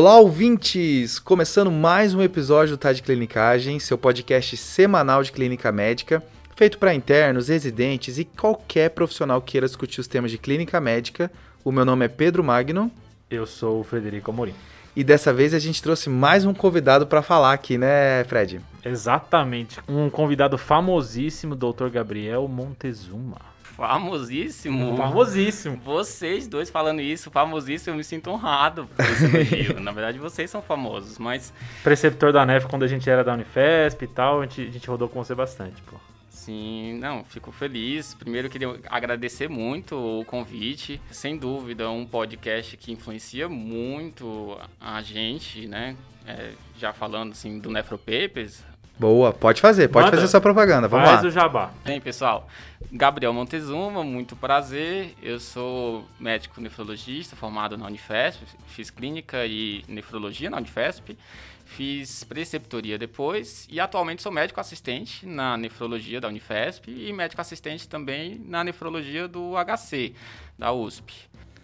Olá, ouvintes! Começando mais um episódio do Tá de Clinicagem, seu podcast semanal de clínica médica, feito para internos, residentes e qualquer profissional que queira discutir os temas de clínica médica. O meu nome é Pedro Magno. Eu sou o Frederico Amorim. E dessa vez a gente trouxe mais um convidado para falar aqui, né, Fred? Exatamente. Um convidado famosíssimo, Dr. Gabriel Montezuma. Famosíssimo. Famosíssimo. Vocês dois falando isso, famosíssimo, eu me sinto honrado por esse elogio. Na verdade, vocês são famosos, mas. Preceptor da NEF quando a gente era da Unifesp e tal, a gente, a gente rodou com você bastante, pô. Sim, não, fico feliz. Primeiro queria agradecer muito o convite. Sem dúvida, um podcast que influencia muito a gente, né? É, já falando assim do Nefropapers, Boa, pode fazer, pode Manda. fazer sua propaganda, vamos Faz lá. o jabá. Bem, pessoal, Gabriel Montezuma, muito prazer. Eu sou médico nefrologista, formado na Unifesp, fiz clínica e nefrologia na Unifesp, fiz preceptoria depois e atualmente sou médico assistente na nefrologia da Unifesp e médico assistente também na nefrologia do HC, da USP.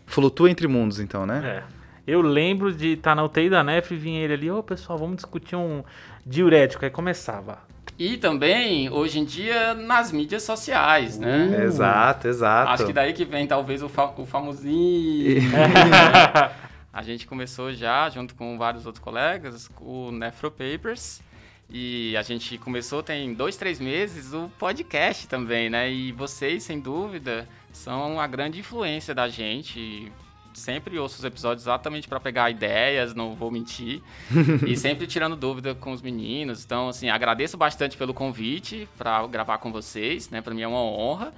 Flutua entre mundos, então, né? É. Eu lembro de estar na UTI da NEF e vinha ele ali, ô pessoal, vamos discutir um diurético. Aí começava. E também, hoje em dia, nas mídias sociais, né? Exato, exato. Acho que daí que vem talvez o, fa o famosinho. A gente começou já, junto com vários outros colegas, o Nefro Papers. E a gente começou tem dois, três meses o podcast também, né? E vocês, sem dúvida, são a grande influência da gente. Sempre ouço os episódios exatamente para pegar ideias, não vou mentir. e sempre tirando dúvida com os meninos. Então, assim, agradeço bastante pelo convite para gravar com vocês, né? Para mim é uma honra.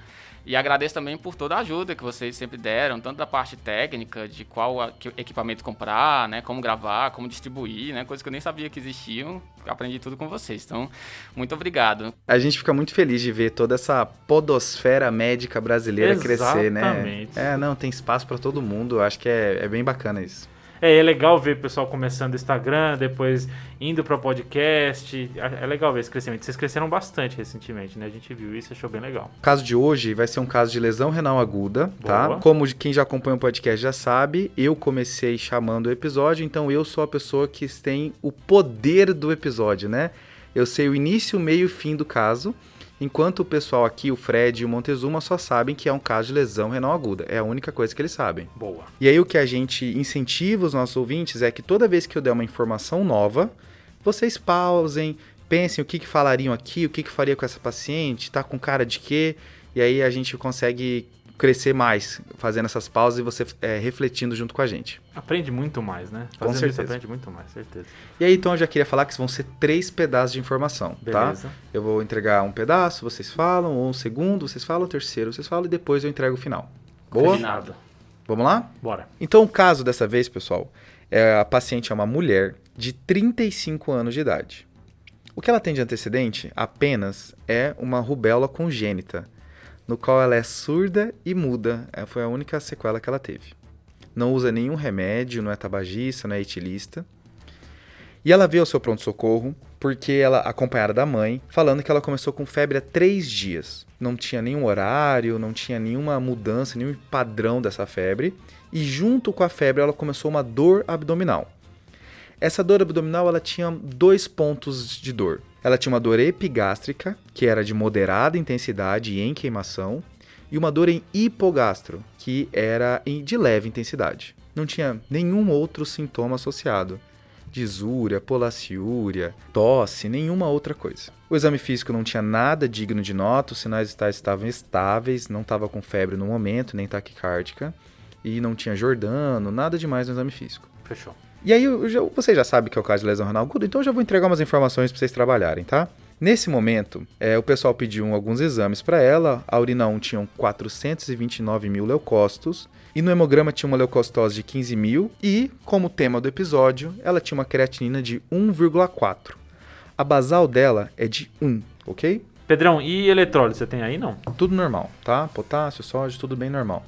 E agradeço também por toda a ajuda que vocês sempre deram, tanto da parte técnica, de qual equipamento comprar, né, como gravar, como distribuir, né, coisas que eu nem sabia que existiam. Aprendi tudo com vocês. Então, muito obrigado. A gente fica muito feliz de ver toda essa podosfera médica brasileira crescer, né? Exatamente. É, não, tem espaço para todo mundo. Eu acho que é, é bem bacana isso. É, é legal ver o pessoal começando o Instagram, depois indo para podcast. É legal ver esse crescimento. Vocês cresceram bastante recentemente, né? A gente viu isso e achou bem legal. O caso de hoje vai ser um caso de lesão renal aguda, tá? Boa. Como de quem já acompanha o podcast já sabe, eu comecei chamando o episódio, então eu sou a pessoa que tem o poder do episódio, né? Eu sei o início, o meio e o fim do caso, enquanto o pessoal aqui, o Fred e o Montezuma, só sabem que é um caso de lesão renal aguda. É a única coisa que eles sabem. Boa. E aí o que a gente incentiva os nossos ouvintes é que toda vez que eu der uma informação nova, vocês pausem, pensem o que, que falariam aqui, o que, que faria com essa paciente, tá com cara de quê, e aí a gente consegue crescer mais fazendo essas pausas e você é, refletindo junto com a gente. Aprende muito mais, né? Com Fazendo isso certeza. aprende muito mais, certeza. E aí então eu já queria falar que vão ser três pedaços de informação, tá? Beleza. Eu vou entregar um pedaço, vocês falam, ou um segundo, vocês falam, o terceiro, vocês falam e depois eu entrego o final. Boa? Combinado. Vamos lá? Bora. Então, o caso dessa vez, pessoal, é a paciente é uma mulher de 35 anos de idade. O que ela tem de antecedente apenas é uma rubéola congênita, no qual ela é surda e muda. É, Foi a única sequela que ela teve. Não usa nenhum remédio, não é tabagista, não é etilista. E ela veio ao seu pronto-socorro porque ela, acompanhada da mãe, falando que ela começou com febre há três dias. Não tinha nenhum horário, não tinha nenhuma mudança, nenhum padrão dessa febre. E junto com a febre, ela começou uma dor abdominal. Essa dor abdominal, ela tinha dois pontos de dor. Ela tinha uma dor epigástrica, que era de moderada intensidade e em queimação, e uma dor em hipogastro, que era de leve intensidade. Não tinha nenhum outro sintoma associado. Disúria, polaciúria, tosse, nenhuma outra coisa. O exame físico não tinha nada digno de nota, os sinais vitais estavam estáveis, não estava com febre no momento, nem taquicárdica, e não tinha Jordano, nada demais no exame físico. Fechou. E aí, já- você já sabe que é o caso de lesão renal aguda, então eu já vou entregar umas informações para vocês trabalharem, tá? Nesse momento, é, o pessoal pediu alguns exames para ela. A urina 1 tinha 429 mil leucócitos. E no hemograma tinha uma leucocitose de 15 mil. E, como tema do episódio, ela tinha uma creatinina de 1,4. A basal dela é de 1, ok? Pedrão, e eletrólise você tem aí, não? Tudo normal, tá? Potássio, sódio, tudo bem normal.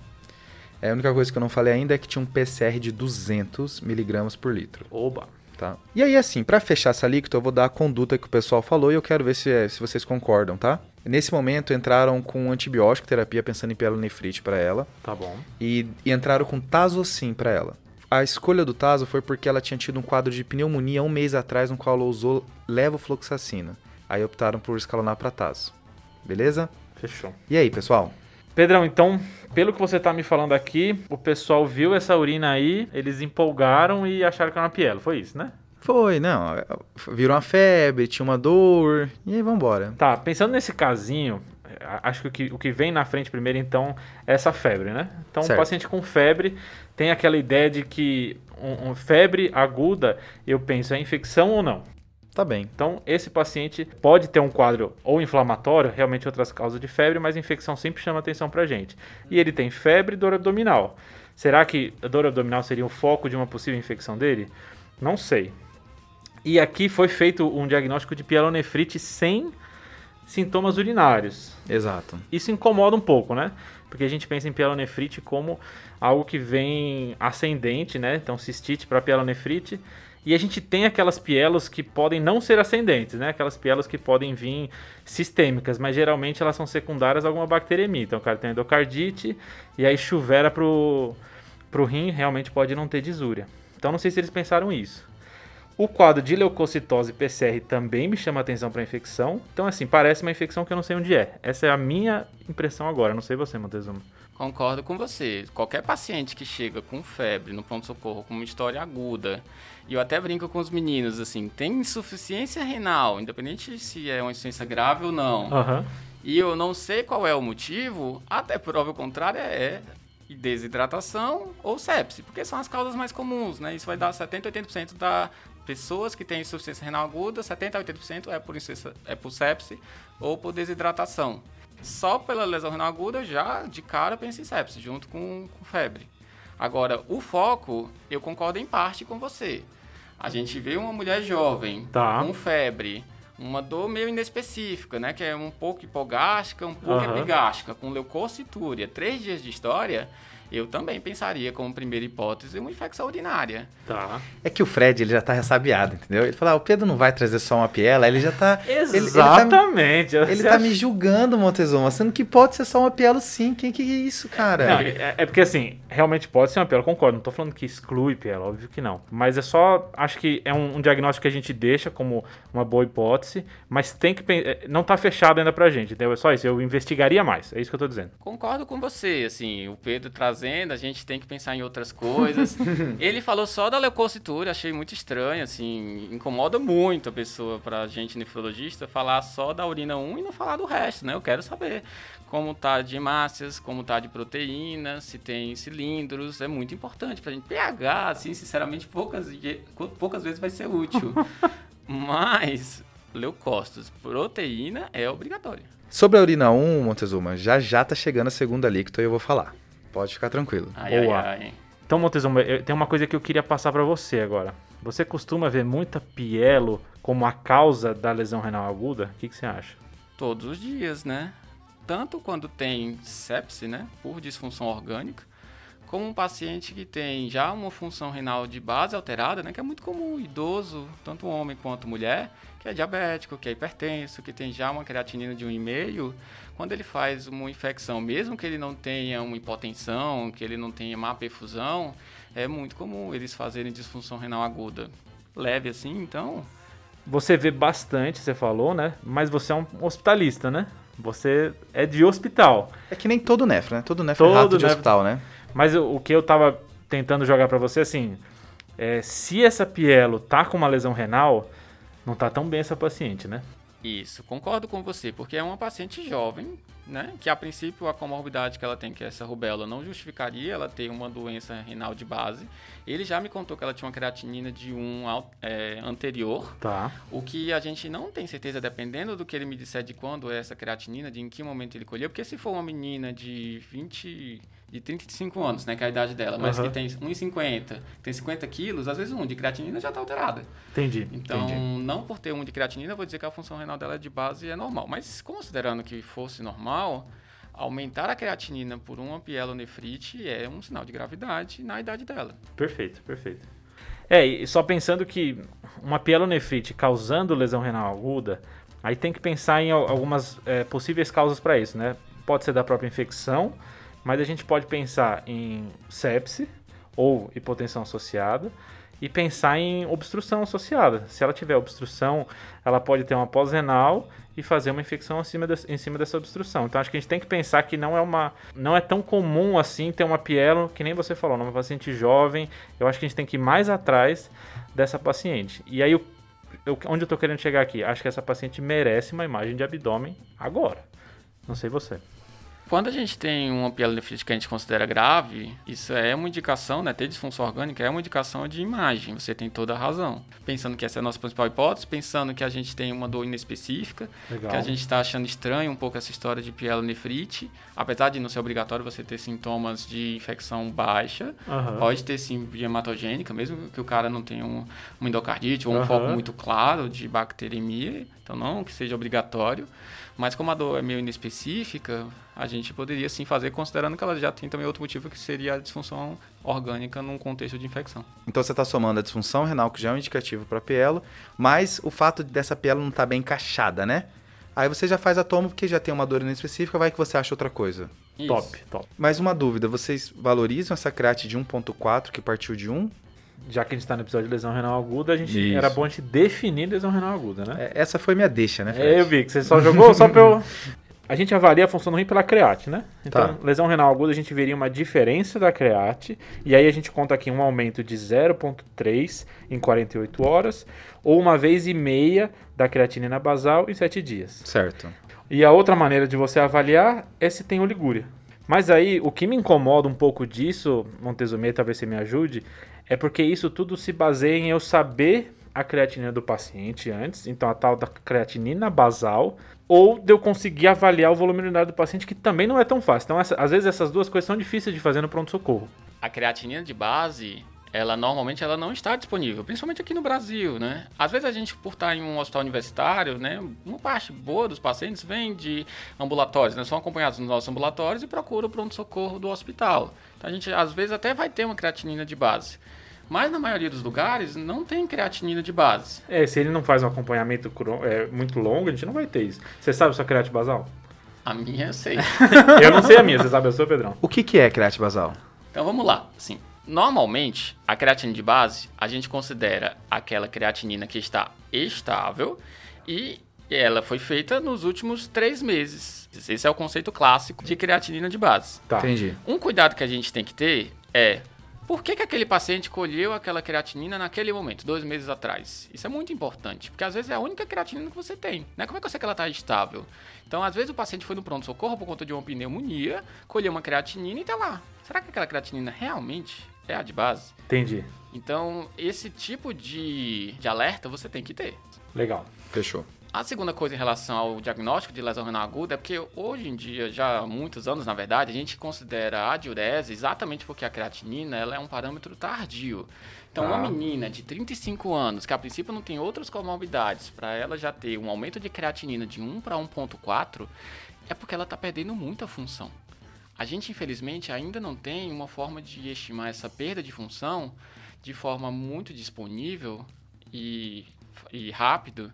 É, a única coisa que eu não falei ainda é que tinha um PCR de 200 miligramas por litro. Oba. tá? E aí, assim, pra fechar essa alíquota, eu vou dar a conduta que o pessoal falou e eu quero ver se, se vocês concordam, tá? Nesse momento, entraram com antibiótico terapia pensando em pielonefrite pra ela Tá bom. e, e entraram com tazocin pra ela. A escolha do Taso foi porque ela tinha tido um quadro de pneumonia um mês atrás, no qual ela usou levofloxacina. Aí optaram por escalonar para Taso. Beleza? Fechou. E aí, pessoal? Pedrão, então, pelo que você tá me falando aqui, o pessoal viu essa urina aí, eles empolgaram e acharam que era uma pielo. Foi isso, né? Foi, não. Virou uma febre, tinha uma dor, e aí vambora. Tá, pensando nesse casinho, acho que o, que o que vem na frente primeiro, então, é essa febre, né? Então, Certo. um paciente com febre tem aquela ideia de que um, um febre aguda, eu penso, é infecção ou não? Tá bem. Então, esse paciente pode ter um quadro ou inflamatório, realmente outras causas de febre, mas a infecção sempre chama atenção pra gente. E ele tem febre e dor abdominal. Será que a dor abdominal seria o foco de uma possível infecção dele? Não sei. E aqui foi feito um diagnóstico de pielonefrite sem sintomas urinários. Exato. Isso incomoda um pouco, né? Porque a gente pensa em pielonefrite como algo que vem ascendente, né? Então, cistite para pielonefrite. E a gente tem aquelas pielos que podem não ser ascendentes, né? Aquelas pielos que podem vir sistêmicas, mas geralmente elas são secundárias a alguma bacteremia. Então, o cara tem endocardite e aí chuvera pro, pro rim, realmente pode não ter disúria. Então, não sei se eles pensaram isso. O quadro de leucocitose PCR também me chama atenção para infecção. Então, assim, parece uma infecção que eu não sei onde é. Essa é a minha impressão agora. Não sei você, Montezuma. Concordo com você. Qualquer paciente que chega com febre no pronto-socorro com uma história aguda, e eu até brinco com os meninos, assim, tem insuficiência renal, independente se é uma insuficiência grave ou não, Aham. e eu não sei qual é o motivo, até prova o contrário é desidratação ou sepse, porque são as causas mais comuns, né? Isso vai dar 70, 80% da pessoas que têm insuficiência renal aguda, 70 a 80% é por, é por sepse ou por desidratação. Só pela lesão renal aguda, já de cara pensa em sepse, junto com, com febre. Agora, o foco, eu concordo em parte com você. A gente vê uma mulher jovem, Tá. com febre, uma dor meio inespecífica, né? Que é um pouco hipogástica, um pouco Aham. epigástica, com leucocitúria, três dias de história, eu também pensaria como primeira hipótese uma infecção urinária. Tá. É que o Fred, ele já tá ressabiado, entendeu? Ele fala, ah, o Pedro não vai trazer só uma piela, ele já tá... ele- ele tá- Exatamente. Ele tá acha- me julgando, Montezuma, sendo que pode ser só uma piela sim. Quem que é isso, cara? Não, é, é porque assim, realmente pode ser uma piela, concordo. Não tô falando que exclui piela, óbvio que não. Mas é só, acho que é um, um diagnóstico que a gente deixa como uma boa hipótese, mas tem que é, não tá fechado ainda pra gente, entendeu? É só isso, eu investigaria mais, é isso que eu tô dizendo. Concordo com você, assim, o Pedro trazendo, a gente tem que pensar em outras coisas. Ele falou só da leucocitúria, achei muito estranho, assim, incomoda muito a pessoa, pra gente nefrologista, falar só da urina 1 e não falar do resto, né? Eu quero saber como tá de hemácias, como tá de proteína, se tem cilindros, é muito importante pra gente. pH, assim, sinceramente, poucas, poucas vezes vai ser útil. Mas, leucócitos, proteína é obrigatório. Sobre a urina 1, Montezuma, já já tá chegando a segunda líquida e eu vou falar. Pode ficar tranquilo. Ai, Boa. ai, ai. Então, Montezuma, eu- tem uma coisa que eu queria passar pra você agora. Você costuma ver muita pielo como a causa da lesão renal aguda? O que, que você acha? Todos os dias, né? Tanto quando tem sepse, né? Por disfunção orgânica, como um paciente que tem já uma função renal de base alterada, né? Que é muito comum, idoso, tanto homem quanto mulher, que é diabético, que é hipertenso, que tem já uma creatinina de 1,5, quando ele faz uma infecção, mesmo que ele não tenha uma hipotensão, que ele não tenha má perfusão, é muito comum eles fazerem disfunção renal aguda. Leve assim, então, Você vê bastante, você falou, né? Mas você é um hospitalista, né? Você é de hospital. É que nem todo nefro, né? Todo nefro é Todo rato de nefro. hospital, né? Mas o, que eu tava tentando jogar pra você, assim, é, se essa pielo tá com uma lesão renal, não tá tão bem essa paciente, né? Isso, concordo com você, porque é uma paciente jovem, né? Que a princípio a comorbidade que ela tem, que é essa rubéola, não justificaria ela ter uma doença renal de base. Ele já me contou que ela tinha uma creatinina de 1 al- é, anterior, Tá. o que a gente não tem certeza, dependendo do que ele me disser de quando é essa creatinina, de em que momento ele colheu, porque se for uma menina de 20, de 35 anos, né, que é a idade dela, mas Aham. que tem 1,50, tem 50 quilos, às vezes um de creatinina já está alterada. Entendi. Então, entendi. não por ter um de creatinina, eu vou dizer que a função renal dela de base é normal. Mas considerando que fosse normal, aumentar a creatinina por uma pielonefrite é um sinal de gravidade na idade dela. Perfeito, perfeito. É, e só pensando que uma pielonefrite causando lesão renal aguda, aí tem que pensar em al- algumas é, possíveis causas para isso, né? Pode ser da própria infecção, mas a gente pode pensar em sepse ou hipotensão associada e pensar em obstrução associada. Se ela tiver obstrução, ela pode ter uma pós-renal e fazer uma infecção acima de, em cima dessa obstrução. Então acho que a gente tem que pensar que não é uma não é tão comum assim ter uma pielo, que nem você falou, numa paciente jovem. Eu acho que a gente tem que ir mais atrás dessa paciente. E aí eu, onde eu estou querendo chegar aqui? Acho que essa paciente merece uma imagem de abdômen agora. Não sei você. Quando a gente tem uma pielonefrite que a gente considera grave, isso é uma indicação, né? Ter disfunção orgânica é uma indicação de imagem, você tem toda a razão. Pensando que essa é a nossa principal hipótese, pensando que a gente tem uma dor inespecífica, Legal. que a gente está achando estranho um pouco essa história de pielonefrite, apesar de não ser obrigatório você ter sintomas de infecção baixa, uhum. pode ter sim hematogênica, mesmo que o cara não tenha um, um endocardite ou um uhum. foco muito claro de bacteremia, então não que seja obrigatório. Mas como a dor é meio inespecífica, a gente poderia sim fazer, considerando que ela já tem também outro motivo que seria a disfunção orgânica num contexto de infecção. Então você está somando a disfunção renal, que já é um indicativo para pielo, mas o fato dessa pielo não estar tá bem encaixada, né? Aí você já faz a toma porque já tem uma dor inespecífica, vai que você acha outra coisa. Isso. Top, top. Mais uma dúvida, vocês valorizam essa create de 1.4 que partiu de 1 já que a gente está no episódio de lesão renal aguda, a gente Isso. era bom a gente definir lesão renal aguda, né? É, essa foi minha deixa, né? É, eu vi que você só jogou só para eu. A gente avalia a função do rim pela create, né? Então, tá. lesão renal aguda, a gente veria uma diferença da create, e aí a gente conta aqui um aumento de 0,3 em 48 horas, ou uma vez e meia da creatinina basal em 7 dias. Certo. E a outra maneira de você avaliar é se tem oligúria. Mas aí, o que me incomoda um pouco disso, Montezumê, talvez você me ajude, é porque isso tudo se baseia em eu saber a creatinina do paciente antes, então a tal da creatinina basal, ou de eu conseguir avaliar o volume urinário do paciente, que também não é tão fácil. Então, essa, às vezes essas duas coisas são difíceis de fazer no pronto-socorro. A creatinina de base, ela normalmente ela não está disponível, principalmente aqui no Brasil, né? Às vezes a gente, por estar em um hospital universitário, né, uma parte boa dos pacientes vem de ambulatórios, né? São acompanhados nos nossos ambulatórios e procuram o pronto-socorro do hospital. Então a gente, às vezes, até vai ter uma creatinina de base. Mas na maioria dos lugares não tem creatinina de base. É, se ele não faz um acompanhamento é, muito longo, a gente não vai ter isso. Você sabe a sua creatina basal? A minha eu sei. eu não sei a minha, você sabe a sua, Pedrão? O que, que é creatina basal? Então vamos lá. Assim, normalmente, a creatina de base, a gente considera aquela creatinina que está estável e ela foi feita nos últimos três meses. Esse é o conceito clássico de creatinina de base. Tá. Entendi. Um cuidado que a gente tem que ter é por que, que aquele paciente colheu aquela creatinina naquele momento, dois meses atrás? Isso é muito importante, porque às vezes é a única creatinina que você tem. Né? Como é que eu sei que ela está estável? Então, às vezes o paciente foi no pronto-socorro por conta de uma pneumonia, colheu uma creatinina e está lá. Será que aquela creatinina realmente é a de base? Entendi. Então, esse tipo de, de alerta você tem que ter. Legal. Fechou. A segunda coisa em relação ao diagnóstico de lesão renal aguda é porque hoje em dia, já há muitos anos na verdade, a gente considera a diurese exatamente porque a creatinina ela é um parâmetro tardio. Então, ah. uma menina de 35 anos, que a princípio não tem outras comorbidades, para ela já ter um aumento de creatinina de 1 para 1,4, é porque ela está perdendo muita função. A gente, infelizmente, ainda não tem uma forma de estimar essa perda de função de forma muito disponível e, e rápido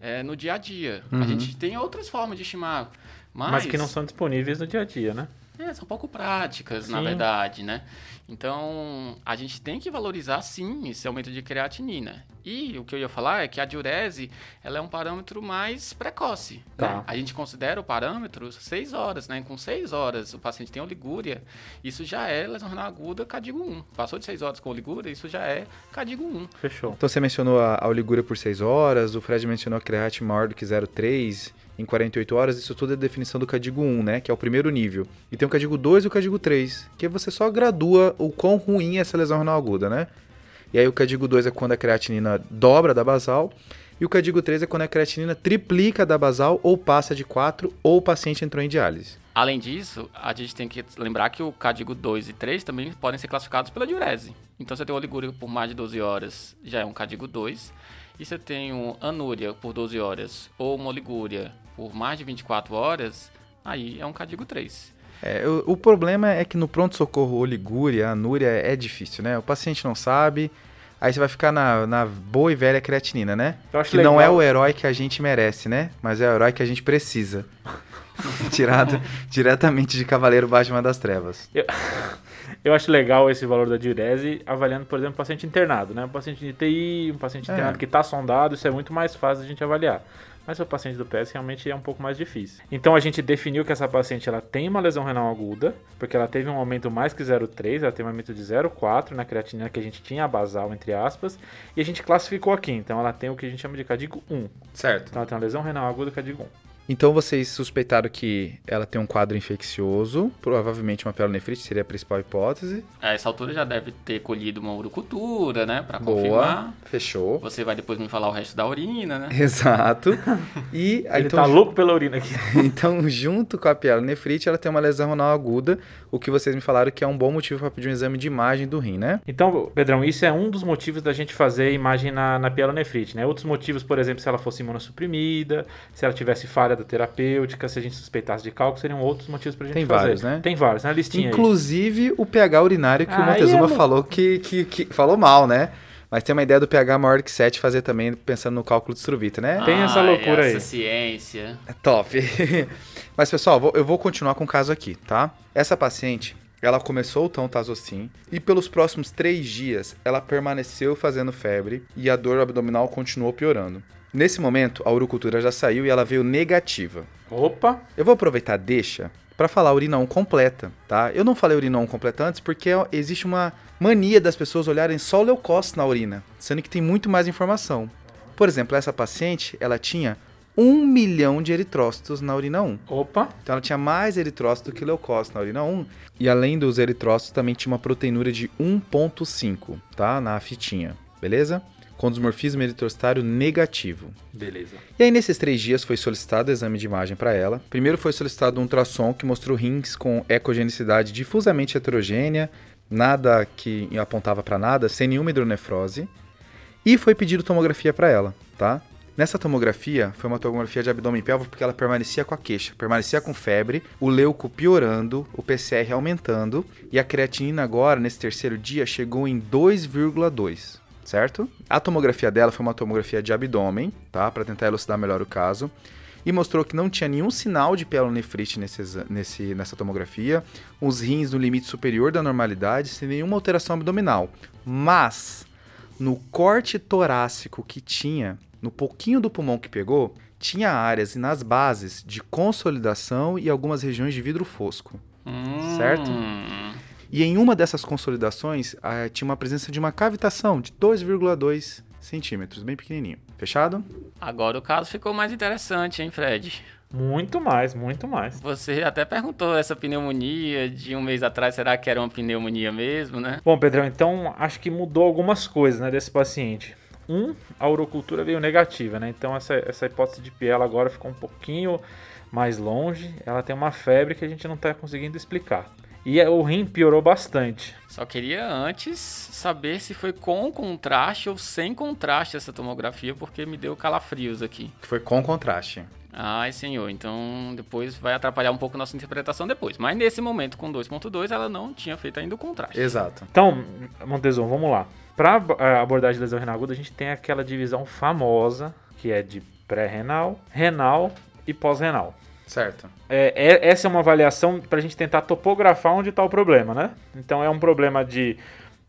é, no dia a dia. Uhum. A gente tem outras formas de estimar. Mas, mas, que não são disponíveis no dia a dia, né? É, são pouco práticas, sim. na verdade, né? Então, a gente tem que valorizar, sim, esse aumento de creatinina. E o que eu ia falar é que a diurese, ela é um parâmetro mais precoce. Tá. Né? A gente considera o parâmetro 6 horas, né? Com 6 horas o paciente tem oligúria, isso já é lesão renal aguda cadigo 1. Passou de 6 horas com oligúria, isso já é cadigo 1. Fechou. Então, você mencionou a, a oligúria por 6 horas, o Fred mencionou a creatina maior do que 0,3 em 48 horas, isso tudo é definição do Cadigo 1, né? Que é o primeiro nível. E tem o Cadigo 2 e o Cadigo 3, que você só gradua o quão ruim é essa lesão renal aguda, né? E aí o Cadigo 2 é quando a creatinina dobra da basal, e o Cadigo 3 é quando a creatinina triplica da basal ou passa de 4 ou o paciente entrou em diálise. Além disso, a gente tem que lembrar que o Cadigo 2 e 3 também podem ser classificados pela diurese. Então, você tem o oligúria por mais de 12 horas, já é um Cadigo 2. E você tem um anúria por 12 horas ou uma oligúria por mais de 24 horas, aí é um cadigo 3. É, o, o, problema é que no pronto-socorro oligúria, anúria é difícil, né? O paciente não sabe, aí você vai ficar na, na boa e velha creatinina, né? que legal. não é o herói que a gente merece, né? Mas é o herói que a gente precisa. Tirado diretamente de Cavaleiro Batman das Trevas. Eu, Eu acho legal esse valor da diurese avaliando, por exemplo, um paciente internado, né? Um paciente de TI, um paciente É. internado que está sondado, isso é muito mais fácil a gente avaliar. Mas o paciente do PS realmente é um pouco mais difícil. Então a gente definiu que essa paciente ela tem uma lesão renal aguda, porque ela teve um aumento mais que 0,3, ela tem um aumento de 0,4 na creatinina que a gente tinha a basal, entre aspas, e a gente classificou aqui. Então ela tem o que a gente chama de cadigo 1. Certo. Então ela tem uma lesão renal aguda cadigo 1. Então vocês suspeitaram que ela tem um quadro infeccioso, provavelmente uma pielonefrite seria a principal hipótese. A essa altura já deve ter colhido uma urocultura, né? Pra Boa, confirmar. fechou. Você vai depois me falar o resto da urina, né? Exato. E aí, Ele então, tá louco pela urina aqui. então, junto com a pielonefrite, ela tem uma lesão renal aguda, o que vocês me falaram que é um bom motivo para pedir um exame de imagem do rim, né? Então, Pedrão, isso é um dos motivos da gente fazer imagem na, na pielonefrite, né? Outros motivos, por exemplo, se ela fosse imunossuprimida, se ela tivesse falha terapêutica, se a gente suspeitasse de cálculo, seriam outros motivos pra gente Tem fazer. vários, né? Tem vários, na listinha aí. Inclusive o pH urinário que o Aí Montezuma é falou que, que, que falou mal, né? Mas tem uma ideia do pH maior que 7 fazer também, pensando no cálculo de Struvita, né? Tem essa loucura aí. essa ciência. É top. Mas, pessoal, eu vou continuar com o caso aqui, tá? Essa paciente, ela começou o tazocin e pelos próximos três dias ela permaneceu fazendo febre e a dor abdominal continuou piorando. Nesse momento, a urocultura já saiu e ela veio negativa. Opa! Eu vou aproveitar deixa para falar a urina 1 completa, tá? Eu não falei urina 1 completa antes porque existe uma mania das pessoas olharem só o leucócito na urina, sendo que tem muito mais informação. Por exemplo, essa paciente, ela tinha 1 milhão de eritrócitos na urina 1. Opa! Então ela tinha mais eritrócito do que leucócito na urina 1. E além dos eritrócitos, também tinha uma proteinúria de 1.5, tá? Na fitinha, beleza? Com desmorfismo eritrocitário negativo. Beleza. E aí, nesses três dias, foi solicitado exame de imagem para ela. Primeiro foi solicitado um ultrassom que mostrou rins com ecogenicidade difusamente heterogênea, nada que apontava para nada, sem nenhuma hidronefrose. E foi pedido tomografia para ela, tá? Nessa tomografia, foi uma tomografia de abdômen pélvico porque ela permanecia com a queixa, permanecia com febre, o leuco piorando, o PCR aumentando e a creatinina agora, nesse terceiro dia, chegou em 2,2 certo? A tomografia dela foi uma tomografia de abdômen, tá? Para tentar elucidar melhor o caso. E mostrou que não tinha nenhum sinal de pielonefrite nesse, nesse, nessa tomografia, os rins no limite superior da normalidade, sem nenhuma alteração abdominal. Mas, no corte torácico que tinha, no pouquinho do pulmão que pegou, tinha áreas nas bases de consolidação e algumas regiões de vidro fosco. Certo? E em uma dessas consolidações, ah, tinha uma presença de uma cavitação de 2,2 centímetros, bem pequenininho. Fechado? Agora o caso ficou mais interessante, hein, Fred? Muito mais, muito mais. Você até perguntou essa pneumonia de um mês atrás, será que era uma pneumonia mesmo, né? Bom, Pedrão, então acho que mudou algumas coisas né, desse paciente. Um, a urocultura veio negativa, né? Então essa, essa hipótese de piela agora ficou um pouquinho mais longe. Ela tem uma febre que a gente não está conseguindo explicar. E é- o rim piorou bastante. Só queria antes saber se foi com contraste ou sem contraste essa tomografia, porque me deu calafrios aqui. Foi com contraste. Ai, senhor, então depois vai atrapalhar um pouco nossa interpretação depois. Mas nesse momento, com 2.2, ela não tinha feito ainda o contraste. Exato. Então, Montezum, vamos lá. Para abordagem de lesão renal aguda, a gente tem aquela divisão famosa, que é de pré-renal, renal e pós-renal. Certo. É, é- essa é uma avaliação para a gente tentar topografar onde está o problema, né? Então é um problema de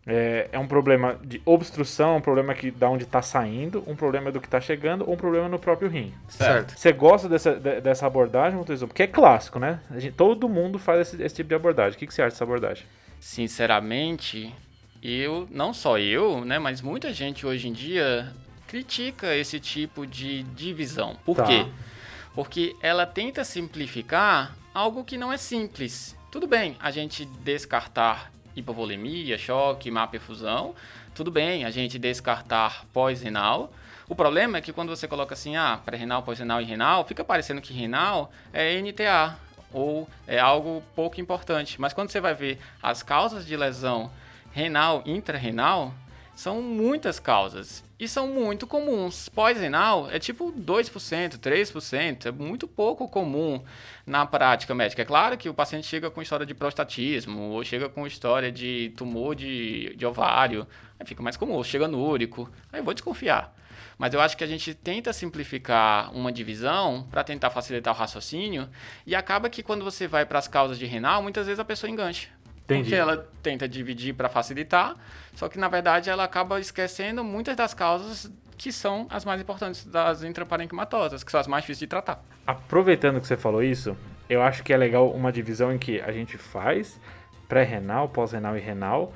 é, é um problema de obstrução, um problema que da onde está saindo, um problema do que está chegando, ou um problema no próprio rim. Certo. Você gosta dessa, de- dessa abordagem, Montezum? Porque é clássico, né? A gente- todo mundo faz esse, esse tipo de abordagem. O que, que você acha dessa abordagem? Sinceramente, eu, não só eu, né, mas muita gente hoje em dia critica esse tipo de divisão. Por Tá. quê? Porque ela tenta simplificar algo que não é simples. Tudo bem a gente descartar hipovolemia, choque, má perfusão. Tudo bem a gente descartar pós-renal. O problema é que quando você coloca assim, ah, pré-renal, pós-renal e renal, fica parecendo que renal é NTA ou é algo pouco importante. Mas quando você vai ver as causas de lesão renal, intrarrenal, são muitas causas e são muito comuns. Pós-renal é tipo 2%, 3%, é muito pouco comum na prática médica. É claro que o paciente chega com história de prostatismo ou chega com história de tumor de, de ovário, aí fica mais comum, ou chega no úrico, aí eu vou desconfiar. Mas eu acho que a gente tenta simplificar uma divisão para tentar facilitar o raciocínio e acaba que quando você vai para as causas de renal, muitas vezes a pessoa engancha. Entendi. Porque ela tenta dividir para facilitar, só que na verdade ela acaba esquecendo muitas das causas que são as mais importantes das intraparenquimatosas, que são as mais difíceis de tratar. Aproveitando que você falou isso, eu acho que é legal uma divisão em que a gente faz pré-renal, pós-renal e renal,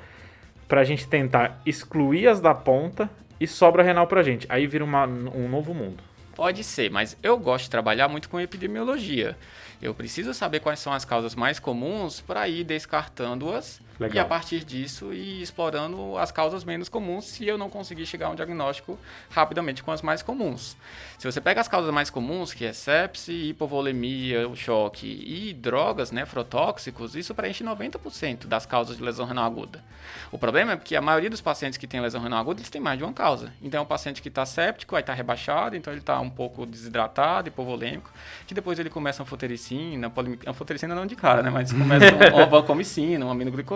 pra gente tentar excluir as da ponta e sobra renal pra gente. Aí vira uma, um novo mundo. Pode ser, mas eu gosto de trabalhar muito com epidemiologia. Eu preciso saber quais são as causas mais comuns para ir descartando-as e a partir disso ir explorando as causas menos comuns se eu não conseguir chegar a um diagnóstico rapidamente com as mais comuns. Se você pega as causas mais comuns, que é sepse, hipovolemia, o choque e drogas nefrotóxicos, isso preenche 90% das causas de lesão renal aguda. O problema é que a maioria dos pacientes que têm lesão renal aguda, eles têm mais de uma causa. Então é um paciente que está séptico, aí está rebaixado, então ele está um pouco desidratado, hipovolêmico, que depois ele começa a anfotericina, polimicina, anfotericina não de cara, né, mas começa uma vancomicina, uma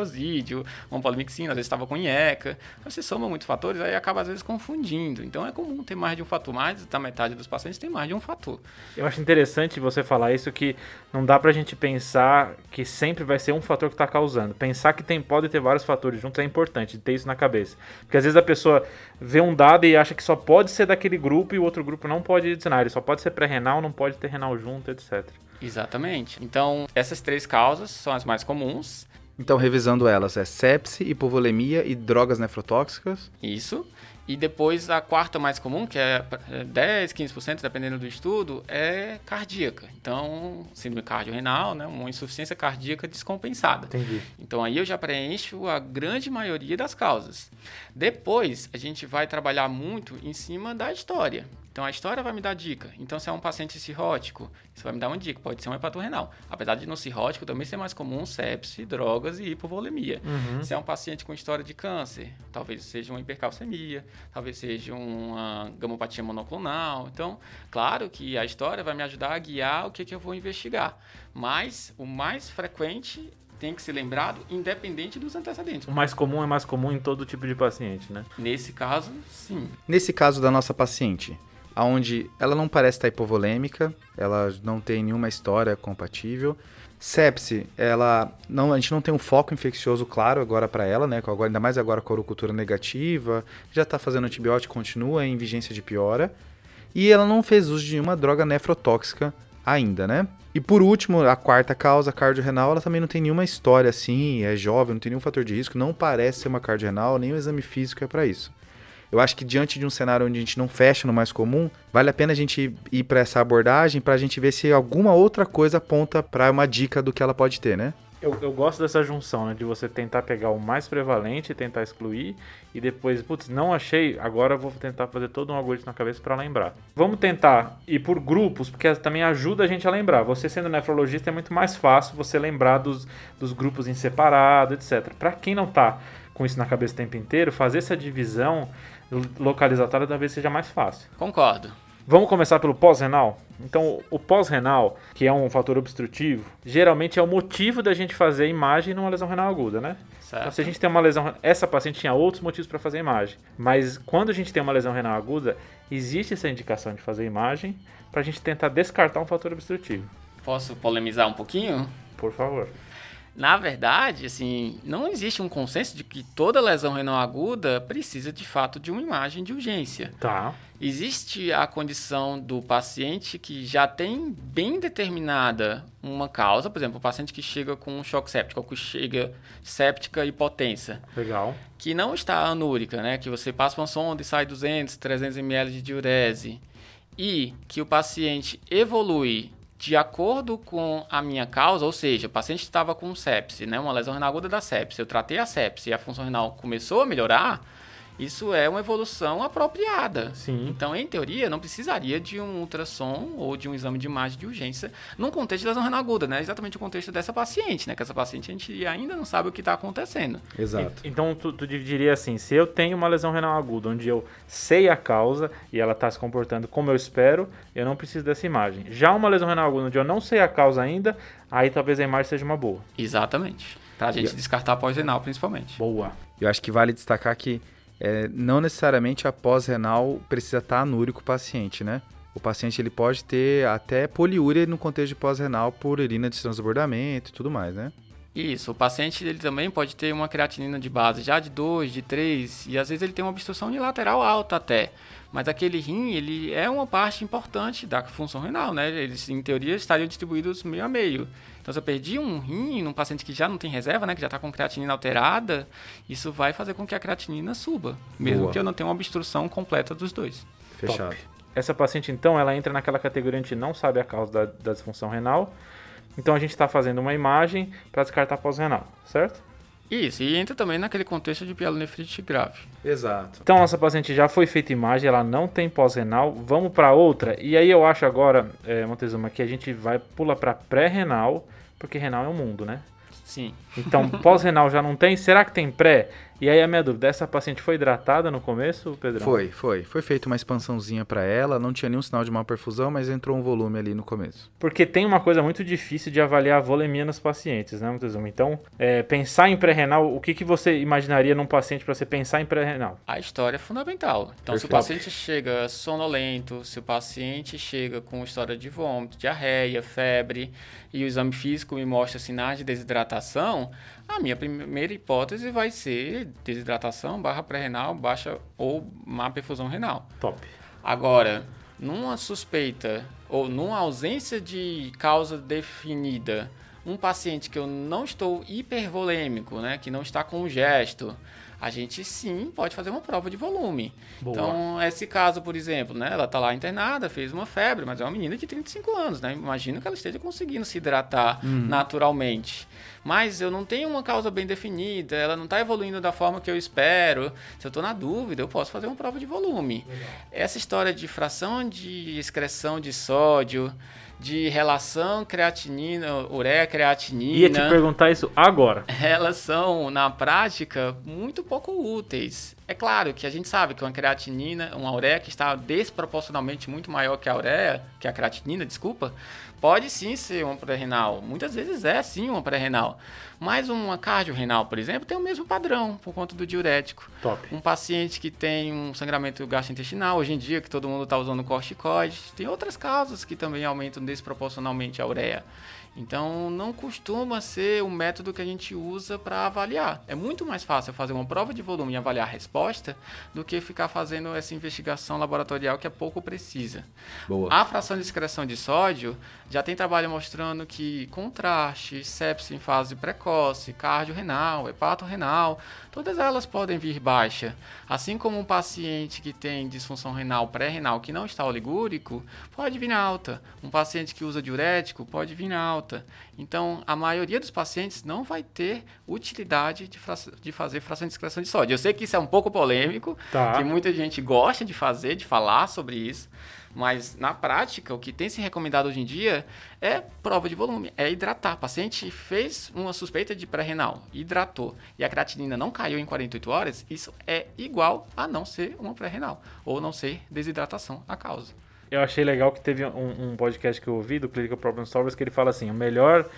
aminoglicosídeo, uma polimixina, às vezes estava com IECA. Você soma muitos fatores, aí acaba às vezes confundindo. Então é comum ter mais de um fator, mais da metade dos pacientes tem mais de um fator. Eu acho interessante você falar isso que não dá pra gente pensar que sempre vai ser um fator que está causando. Pensar que tem, pode ter vários fatores juntos é importante, ter isso na cabeça. Porque às vezes a pessoa vê um dado e acha que só pode ser daquele grupo e o outro grupo não pode nada. Ele só pode ser pré-renal, não pode ter renal junto, etc. Exatamente. Então, essas três causas são as mais comuns. Então, revisando elas, é sepse, hipovolemia e drogas nefrotóxicas. Isso. E depois a quarta mais comum, que é 10, 15%, dependendo do estudo, é cardíaca. Então, síndrome cardiorrenal, né, uma insuficiência cardíaca descompensada. Entendi. Então aí eu já preencho a grande maioria das causas. Depois a gente vai trabalhar muito em cima da história. Então a história vai me dar dica. Então se é um paciente cirrótico, isso vai me dar uma dica. Pode ser um hepatorrenal. Apesar de no cirrótico também ser mais comum sepse, drogas e hipovolemia. Uhum. Se é um paciente com história de câncer, talvez seja uma hipercalcemia, talvez seja uma gamopatia monoclonal. Então, claro que a história vai me ajudar a guiar o que, que eu vou investigar. Mas o mais frequente tem que ser lembrado independente dos antecedentes. O mais comum é mais comum em todo tipo de paciente, né? Nesse caso, sim. Nesse caso da nossa paciente, onde ela não parece estar hipovolêmica, ela não tem nenhuma história compatível. Sepse, ela não, a gente não tem um foco infeccioso claro agora para ela, né? Agora, ainda mais agora com a urocultura negativa, já está fazendo antibiótico, continua em vigência de piora. E ela não fez uso de nenhuma droga nefrotóxica ainda, né? E por último, a quarta causa, cardiorrenal, ela também não tem nenhuma história assim, é jovem, não tem nenhum fator de risco, não parece ser uma cardiorrenal, nem o exame físico é para isso. Eu acho que diante de um cenário onde a gente não fecha no mais comum, vale a pena a gente ir para essa abordagem para a gente ver se alguma outra coisa aponta para uma dica do que ela pode ter, né? Eu, eu gosto dessa junção, né? De você tentar pegar o mais prevalente, tentar excluir, e depois, putz, não achei, agora vou tentar fazer todo um algoritmo na cabeça para lembrar. Vamos tentar ir por grupos, porque também ajuda a gente a lembrar. Você sendo nefrologista é muito mais fácil você lembrar dos, dos grupos em separado, etc. Para quem não tá com isso na cabeça o tempo inteiro, fazer essa divisão localizatória talvez seja mais fácil. Concordo. Vamos começar pelo pós-renal? Então, o pós-renal, que é um fator obstrutivo, geralmente é o motivo da gente fazer a imagem numa lesão renal aguda, né? Certo. Então, se a gente tem uma lesão, essa paciente tinha outros motivos para fazer a imagem, mas quando a gente tem uma lesão renal aguda, existe essa indicação de fazer a imagem para a gente tentar descartar um fator obstrutivo. Posso polemizar um pouquinho? Por favor. Na verdade, assim, não existe um consenso de que toda lesão renal aguda precisa de fato de uma imagem de urgência. Tá. Existe a condição do paciente que já tem bem determinada uma causa, por exemplo, o paciente que chega com um choque séptico, ou que chega séptica hipotensa, Legal. que não está anúrica, né? Que você passa uma sonda e sai 200, 300 ml de diurese, e que o paciente evolui de acordo com a minha causa, ou seja, o paciente estava com sepse, né, uma lesão renal aguda da sepse, eu tratei a sepse e a função renal começou a melhorar, isso é uma evolução apropriada. Sim. Então, em teoria, não precisaria de um ultrassom ou de um exame de imagem de urgência num contexto de lesão renal aguda, né? Exatamente o contexto dessa paciente, né? Que essa paciente a gente ainda não sabe o que está acontecendo. Exato. Então, tu, tu diria assim, se eu tenho uma lesão renal aguda, onde eu sei a causa e ela está se comportando como eu espero, eu não preciso dessa imagem. Já uma lesão renal aguda, onde eu não sei a causa ainda, aí talvez a imagem seja uma boa. Exatamente. Pra gente descartar pós-renal, principalmente. Boa. Eu acho que vale destacar que é, não necessariamente a pós-renal precisa estar anúrico o paciente, né? O paciente ele pode ter até poliúria no contexto de pós-renal por urina de transbordamento e tudo mais, né? Isso, o paciente ele também pode ter uma creatinina de base já de 2, de 3, e às vezes ele tem uma obstrução unilateral alta até. Mas aquele rim, ele é uma parte importante da função renal, né? Eles, em teoria, estariam distribuídos meio a meio. Então, se eu perdi um rim num paciente que já não tem reserva, né? Que já está com creatinina alterada, isso vai fazer com que a creatinina suba. Mesmo Boa. que eu não tenha uma obstrução completa dos dois. Fechado. Top. Essa paciente, então, ela entra naquela categoria, a gente não sabe a causa da, da disfunção renal. Então, a gente está fazendo uma imagem para descartar pós-renal, certo? Isso, e entra também naquele contexto de pielonefrite grave. Exato. Então, nossa paciente já foi feita imagem, ela não tem pós-renal. Vamos para outra. E aí, eu acho agora, é, Montezuma, que a gente vai pula para pré-renal, porque renal é um mundo, né? Sim. Então, pós-renal já não tem? Será que tem pré? E aí a minha dúvida, essa paciente foi hidratada no começo, Pedrão? Foi, foi. Foi feita uma expansãozinha para ela, não tinha nenhum sinal de mal perfusão, mas entrou um volume ali no começo. Porque tem uma coisa muito difícil de avaliar a volemia nos pacientes, né, Montezuma? Então, é, pensar em pré-renal, o que, que você imaginaria num paciente para você pensar em pré-renal? A história é fundamental. Então, se o Perfeito. paciente chega sonolento, se o paciente chega com história de vômito, diarreia, febre, e o exame físico me mostra sinais de desidratação, a minha primeira hipótese vai ser desidratação barra pré-renal, baixa ou má perfusão renal. Top. Agora, numa suspeita ou numa ausência de causa definida, um paciente que eu não estou hipervolêmico, né, que não está com gesto, a gente sim pode fazer uma prova de volume. Boa. Então, esse caso, por exemplo, né, ela está lá internada, fez uma febre, mas é uma menina de 35 anos, né? Imagino que ela esteja conseguindo se hidratar naturalmente. Mas eu não tenho uma causa bem definida, ela não está evoluindo da forma que eu espero. Se eu estou na dúvida, eu posso fazer uma prova de volume. Essa história de fração de excreção de sódio, de relação creatinina, ureia creatinina Ia te perguntar isso agora. elas são, na prática, muito pouco úteis. É claro que a gente sabe que uma creatinina, uma ureia que está desproporcionalmente muito maior que a ureia, que a creatinina, desculpa, pode sim ser uma pré-renal. Muitas vezes é sim uma pré-renal. Mas uma cardio-renal, por exemplo, tem o mesmo padrão por conta do diurético. Top. Um paciente que tem um sangramento gastrointestinal, hoje em dia que todo mundo está usando corticoide, tem outras causas que também aumentam desproporcionalmente a ureia. Então, não costuma ser o método que a gente usa para avaliar. É muito mais fácil fazer uma prova de volume e avaliar a resposta do que ficar fazendo essa investigação laboratorial que é pouco precisa. Boa. A fração de excreção de sódio já tem trabalho mostrando que contraste, sepsis em fase precoce, cardio-renal, hepato-renal, todas elas podem vir baixa. Assim como um paciente que tem disfunção renal pré-renal que não está oligúrico, pode vir alta. Um paciente que usa diurético pode vir alta. Então, a maioria dos pacientes não vai ter utilidade de, de fazer fração de excreção de sódio. Eu sei que isso é um pouco polêmico, Tá. que muita gente gosta de fazer, de falar sobre isso. Mas na prática, o que tem se recomendado hoje em dia é prova de volume, é hidratar. O paciente fez uma suspeita de pré-renal, hidratou e a creatinina não caiu em 48 horas, isso é igual a não ser uma pré-renal ou não ser desidratação a causa. Eu achei legal que teve um, um podcast que eu ouvi do Clinical Problem Solvers que ele fala assim: o melhor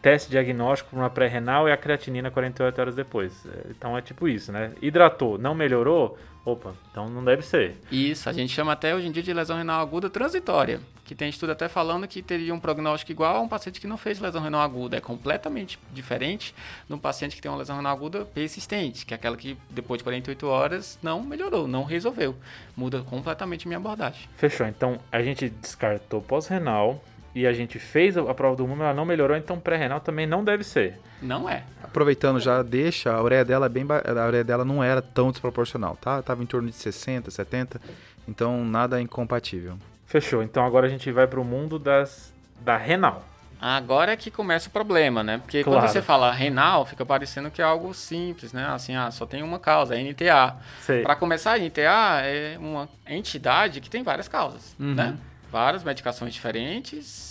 teste diagnóstico para uma pré-renal é a creatinina 48 horas depois. É, Então é tipo isso, né? Hidratou, não melhorou? Opa, então não deve ser. Isso, a gente chama até hoje em dia de lesão renal aguda transitória, que tem estudo até falando que teria um prognóstico igual a um paciente que não fez lesão renal aguda. É completamente diferente de um paciente que tem uma lesão renal aguda persistente, que é aquela que depois de 48 horas não melhorou, não resolveu. Muda completamente minha abordagem. Fechou. Então a gente descartou pós-renal e a gente fez a prova do mundo, ela não melhorou, então pré-renal também não deve ser. Não é. Aproveitando já, deixa, a ureia dela é bem a ureia dela não era tão desproporcional, tá? Tava em torno de 60, 70, então nada incompatível. Fechou. Então agora a gente vai para o mundo das da renal. Agora é que começa o problema, né? Porque Claro. quando você fala renal, fica parecendo que é algo simples, né? Assim, ah, só tem uma causa, é NTA. Para começar, a NTA é uma entidade que tem várias causas, Uhum. né? Várias medicações diferentes.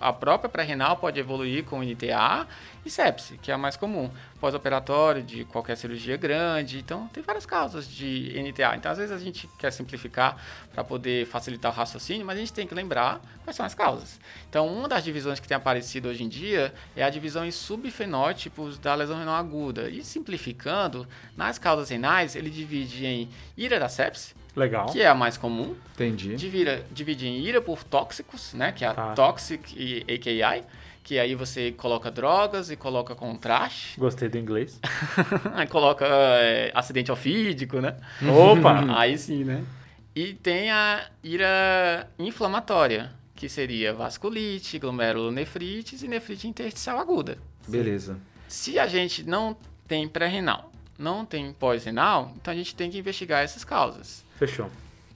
A própria pré-renal pode evoluir com NTA e sepse, que é a mais comum. Pós-operatório de qualquer cirurgia grande. Então, tem várias causas de NTA. Então, às vezes a gente quer simplificar para poder facilitar o raciocínio, mas a gente tem que lembrar quais são as causas. Então, uma das divisões que tem aparecido hoje em dia é a divisão em subfenótipos da lesão renal aguda. E simplificando, nas causas renais, ele divide em ira da sepse, Legal. que é a mais comum, Entendi. divide, divide em ira por tóxicos, né, que é a Tá. toxic e AKI, que aí você coloca drogas e coloca contraste. Gostei do inglês. aí coloca é, acidente ofídico, né? Opa! aí sim, né? E tem a ira inflamatória, que seria vasculite, glomerulonefrites e nefrite intersticial aguda. Beleza. Se a gente não tem pré-renal, não tem pós-renal, então a gente tem que investigar essas causas. Fechou.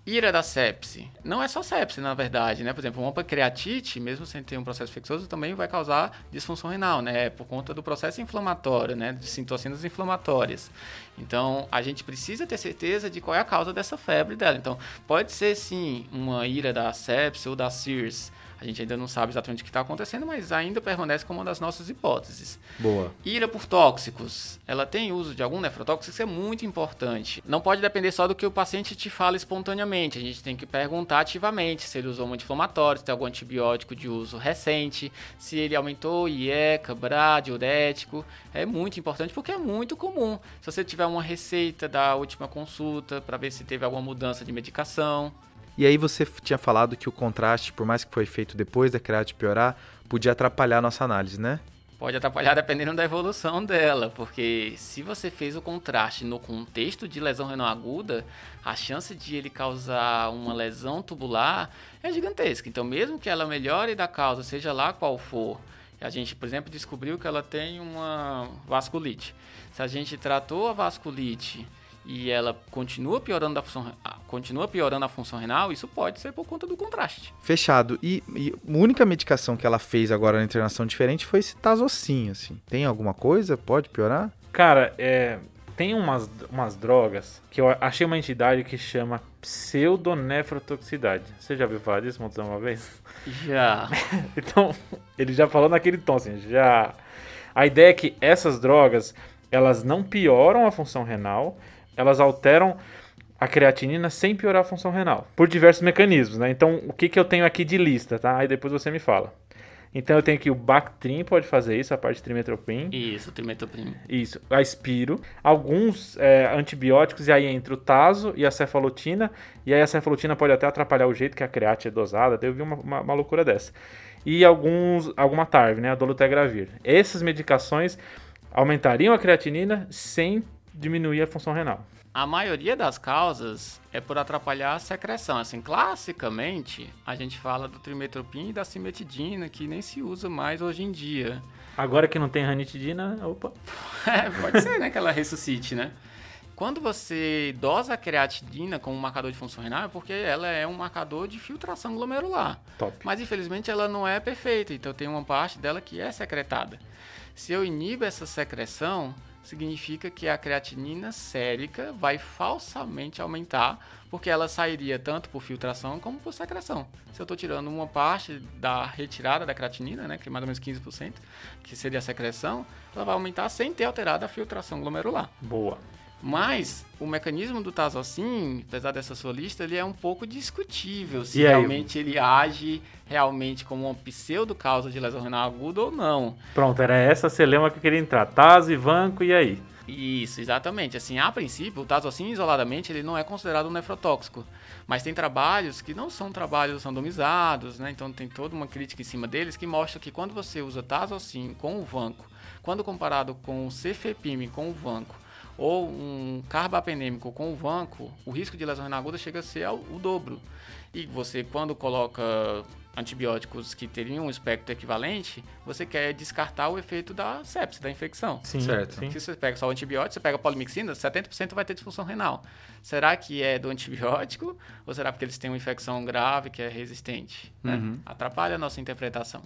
Ira da sepse. Não é só sepse, na verdade, né? Por exemplo, uma pancreatite, mesmo sem ter um processo infeccioso, também vai causar disfunção renal, né? Por conta do processo inflamatório, né? De citocinas inflamatórias. Então, a gente precisa ter certeza de qual é a causa dessa febre dela. Então, pode ser, sim, uma ira da sepse ou da SIRS, a gente ainda não sabe exatamente o que está acontecendo, mas ainda permanece como uma das nossas hipóteses. Boa. Ira por tóxicos. Ela tem uso de algum nefrotóxico, isso é muito importante. Não pode depender só do que o paciente te fala espontaneamente. A gente tem que perguntar ativamente se ele usou um anti-inflamatório, se tem algum antibiótico de uso recente, se ele aumentou IECA, BRA, diurético. É muito importante porque é muito comum. Se você tiver uma receita da última consulta para ver se teve alguma mudança de medicação. E aí você tinha falado que o contraste, por mais que foi feito depois da creatina piorar, podia atrapalhar a nossa análise, né? Pode atrapalhar dependendo da evolução dela, porque se você fez o contraste no contexto de lesão renal aguda, a chance de ele causar uma lesão tubular é gigantesca. Então, mesmo que ela melhore da causa, seja lá qual for, a gente, por exemplo, descobriu que ela tem uma vasculite. Se a gente tratou a vasculite e ela continua piorando a função, continua piorando a função renal, isso pode ser por conta do contraste. Fechado. E, e a única medicação que ela fez agora na internação diferente foi esse tazocinho, assim. Tem alguma coisa? Pode piorar? Cara, é, tem umas, umas drogas que eu achei uma entidade que chama pseudonefrotoxicidade. Você já viu falar disso, Montão, uma vez? Já. então, ele já falou naquele tom, assim, já. A ideia é que essas drogas, elas não pioram a função renal, elas alteram a creatinina sem piorar a função renal, por diversos mecanismos, né? Então, o que, que eu tenho aqui de lista, tá? Aí depois você me fala. Então, eu tenho aqui o Bactrim, pode fazer isso, a parte de trimetoprim. Isso, trimetoprim. Isso, a Spiro. Alguns é, antibióticos, e aí entra o Taso e a cefalotina. E aí a cefalotina pode até atrapalhar o jeito que a creatina é dosada. Eu vi uma, uma, uma loucura dessa. E alguns, alguma TARV, né? A dolutegravir. Essas medicações aumentariam a creatinina sem diminuir a função renal. A maioria das causas é por atrapalhar a secreção. Assim, classicamente, a gente fala do trimetoprim e da cimetidina, que nem se usa mais hoje em dia. Agora que não tem ranitidina, opa. é, pode ser, né, que ela ressuscite, né? Quando você dosa a creatinina como marcador de função renal, é porque ela é um marcador de filtração glomerular. Top. Mas infelizmente ela não é perfeita, então tem uma parte dela que é secretada. Se eu inibo essa secreção, significa que a creatinina sérica vai falsamente aumentar, porque ela sairia tanto por filtração como por secreção. Se eu estou tirando uma parte da retirada da creatinina, né, que é mais ou menos 15%, que seria a secreção, ela vai aumentar sem ter alterado a filtração glomerular. Boa. Mas o mecanismo do Tazocin, apesar dessa sua lista, ele é um pouco discutível se realmente ele age realmente como uma pseudo causa de lesão renal aguda ou não. Pronto, era essa a celema que eu queria entrar. Taso, Ivanco, e aí? Isso, exatamente. Assim, a princípio, o Tazocin isoladamente ele não é considerado um nefrotóxico, mas tem trabalhos que não são trabalhos randomizados, né? Então tem toda uma crítica em cima deles que mostra que quando você usa Tazocin com o Vanco, quando comparado com o Cefepime com o Vanco, ou um carbapenêmico com o Vanco, o risco de lesão renal aguda chega a ser ao- o dobro. E você, quando coloca antibióticos que teriam um espectro equivalente, você quer descartar o efeito da sepse, da infecção. Sim, Certo. sim. Se você pega só o antibiótico, você pega a polimixina, 70% vai ter disfunção renal. Será que é do antibiótico ou será porque eles têm uma infecção grave que é resistente? né? Uhum. Atrapalha a nossa interpretação.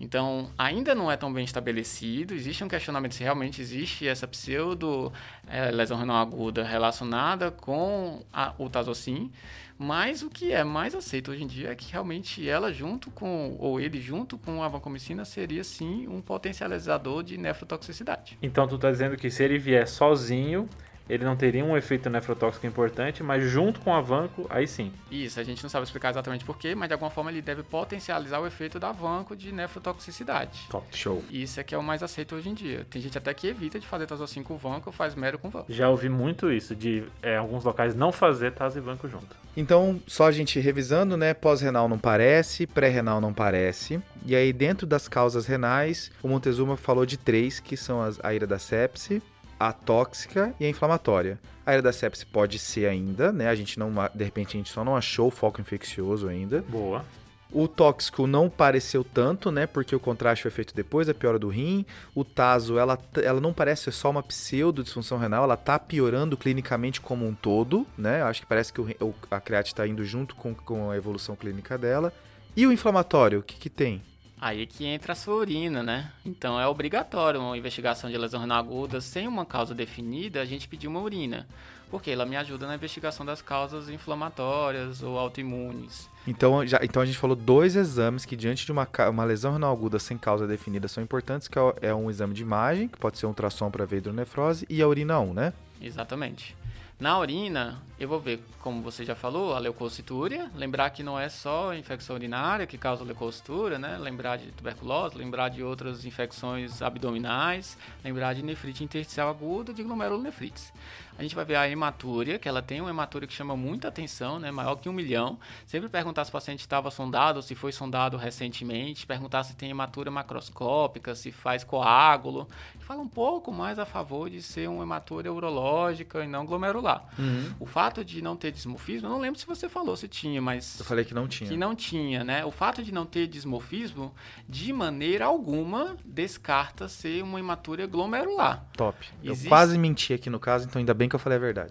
Então, ainda não é tão bem estabelecido. Existe um questionamento se realmente existe essa pseudo eh, lesão renal aguda relacionada com a, o tazocin. Mas o que é mais aceito hoje em dia é que realmente ela junto com, ou ele junto com a vancomicina seria sim um potencializador de nefrotoxicidade. Então tu tá dizendo que se ele vier sozinho, ele não teria um efeito nefrotóxico importante, mas junto com a vanco, aí sim. Isso, a gente não sabe explicar exatamente porquê, mas de alguma forma ele deve potencializar o efeito da vanco de nefrotoxicidade. Top. Show. Isso é que é o mais aceito hoje em dia. Tem gente até que evita de fazer Tazocin com vanco, faz mero com vanco. Já ouvi muito isso, de é, alguns locais não fazer Taz e vanco junto. Então, só a gente revisando, né? Pós-renal não parece, pré-renal não parece. E aí, dentro das causas renais, o Montezuma falou de três, que são as, a ira da sepse, a tóxica e a inflamatória. A ira da sepse pode ser ainda, né? A gente não, de repente, a gente só não achou o foco infeccioso ainda. Boa. O tóxico não pareceu tanto, né? Porque o contraste foi feito depois da piora do rim. O taso, ela, ela não parece ser só uma pseudo disfunção renal, ela tá piorando clinicamente como um todo, né? Acho que parece que o, a creat está indo junto com, com a evolução clínica dela. E o inflamatório, o que que tem? Aí que entra a sua urina, né? Então é obrigatório uma investigação de lesão renal aguda sem uma causa definida, a gente pedir uma urina, porque ela me ajuda na investigação das causas inflamatórias ou autoimunes. Então, já, então a gente falou dois exames que diante de uma, uma lesão renal aguda sem causa definida são importantes, que é, é um exame de imagem, que pode ser um ultrassom para ver hidronefrose, e a urina 1, né? Exatamente. Na urina, eu vou ver, como você já falou, a leucocitúria. Lembrar que não é só infecção urinária que causa leucocitúria, né? Lembrar de tuberculose, lembrar de outras infecções abdominais, lembrar de nefrite intersticial aguda, de glomerulonefrites. A gente vai ver a hematúria, que ela tem uma hematúria que chama muita atenção, né? Maior que um milhão. Sempre perguntar se o paciente estava sondado se foi sondado recentemente. Perguntar se tem hematúria macroscópica, se faz coágulo. Fala um pouco mais a favor de ser uma hematúria urológica e não glomerular. Uhum. O fato de não ter dismorfismo, eu não lembro se você falou se tinha, mas... Eu falei que não tinha. Que não tinha, né? O fato de não ter dismorfismo, de maneira alguma, descarta ser uma hematúria glomerular. Top. Eu quase menti aqui no caso, então ainda bem que eu falei a verdade.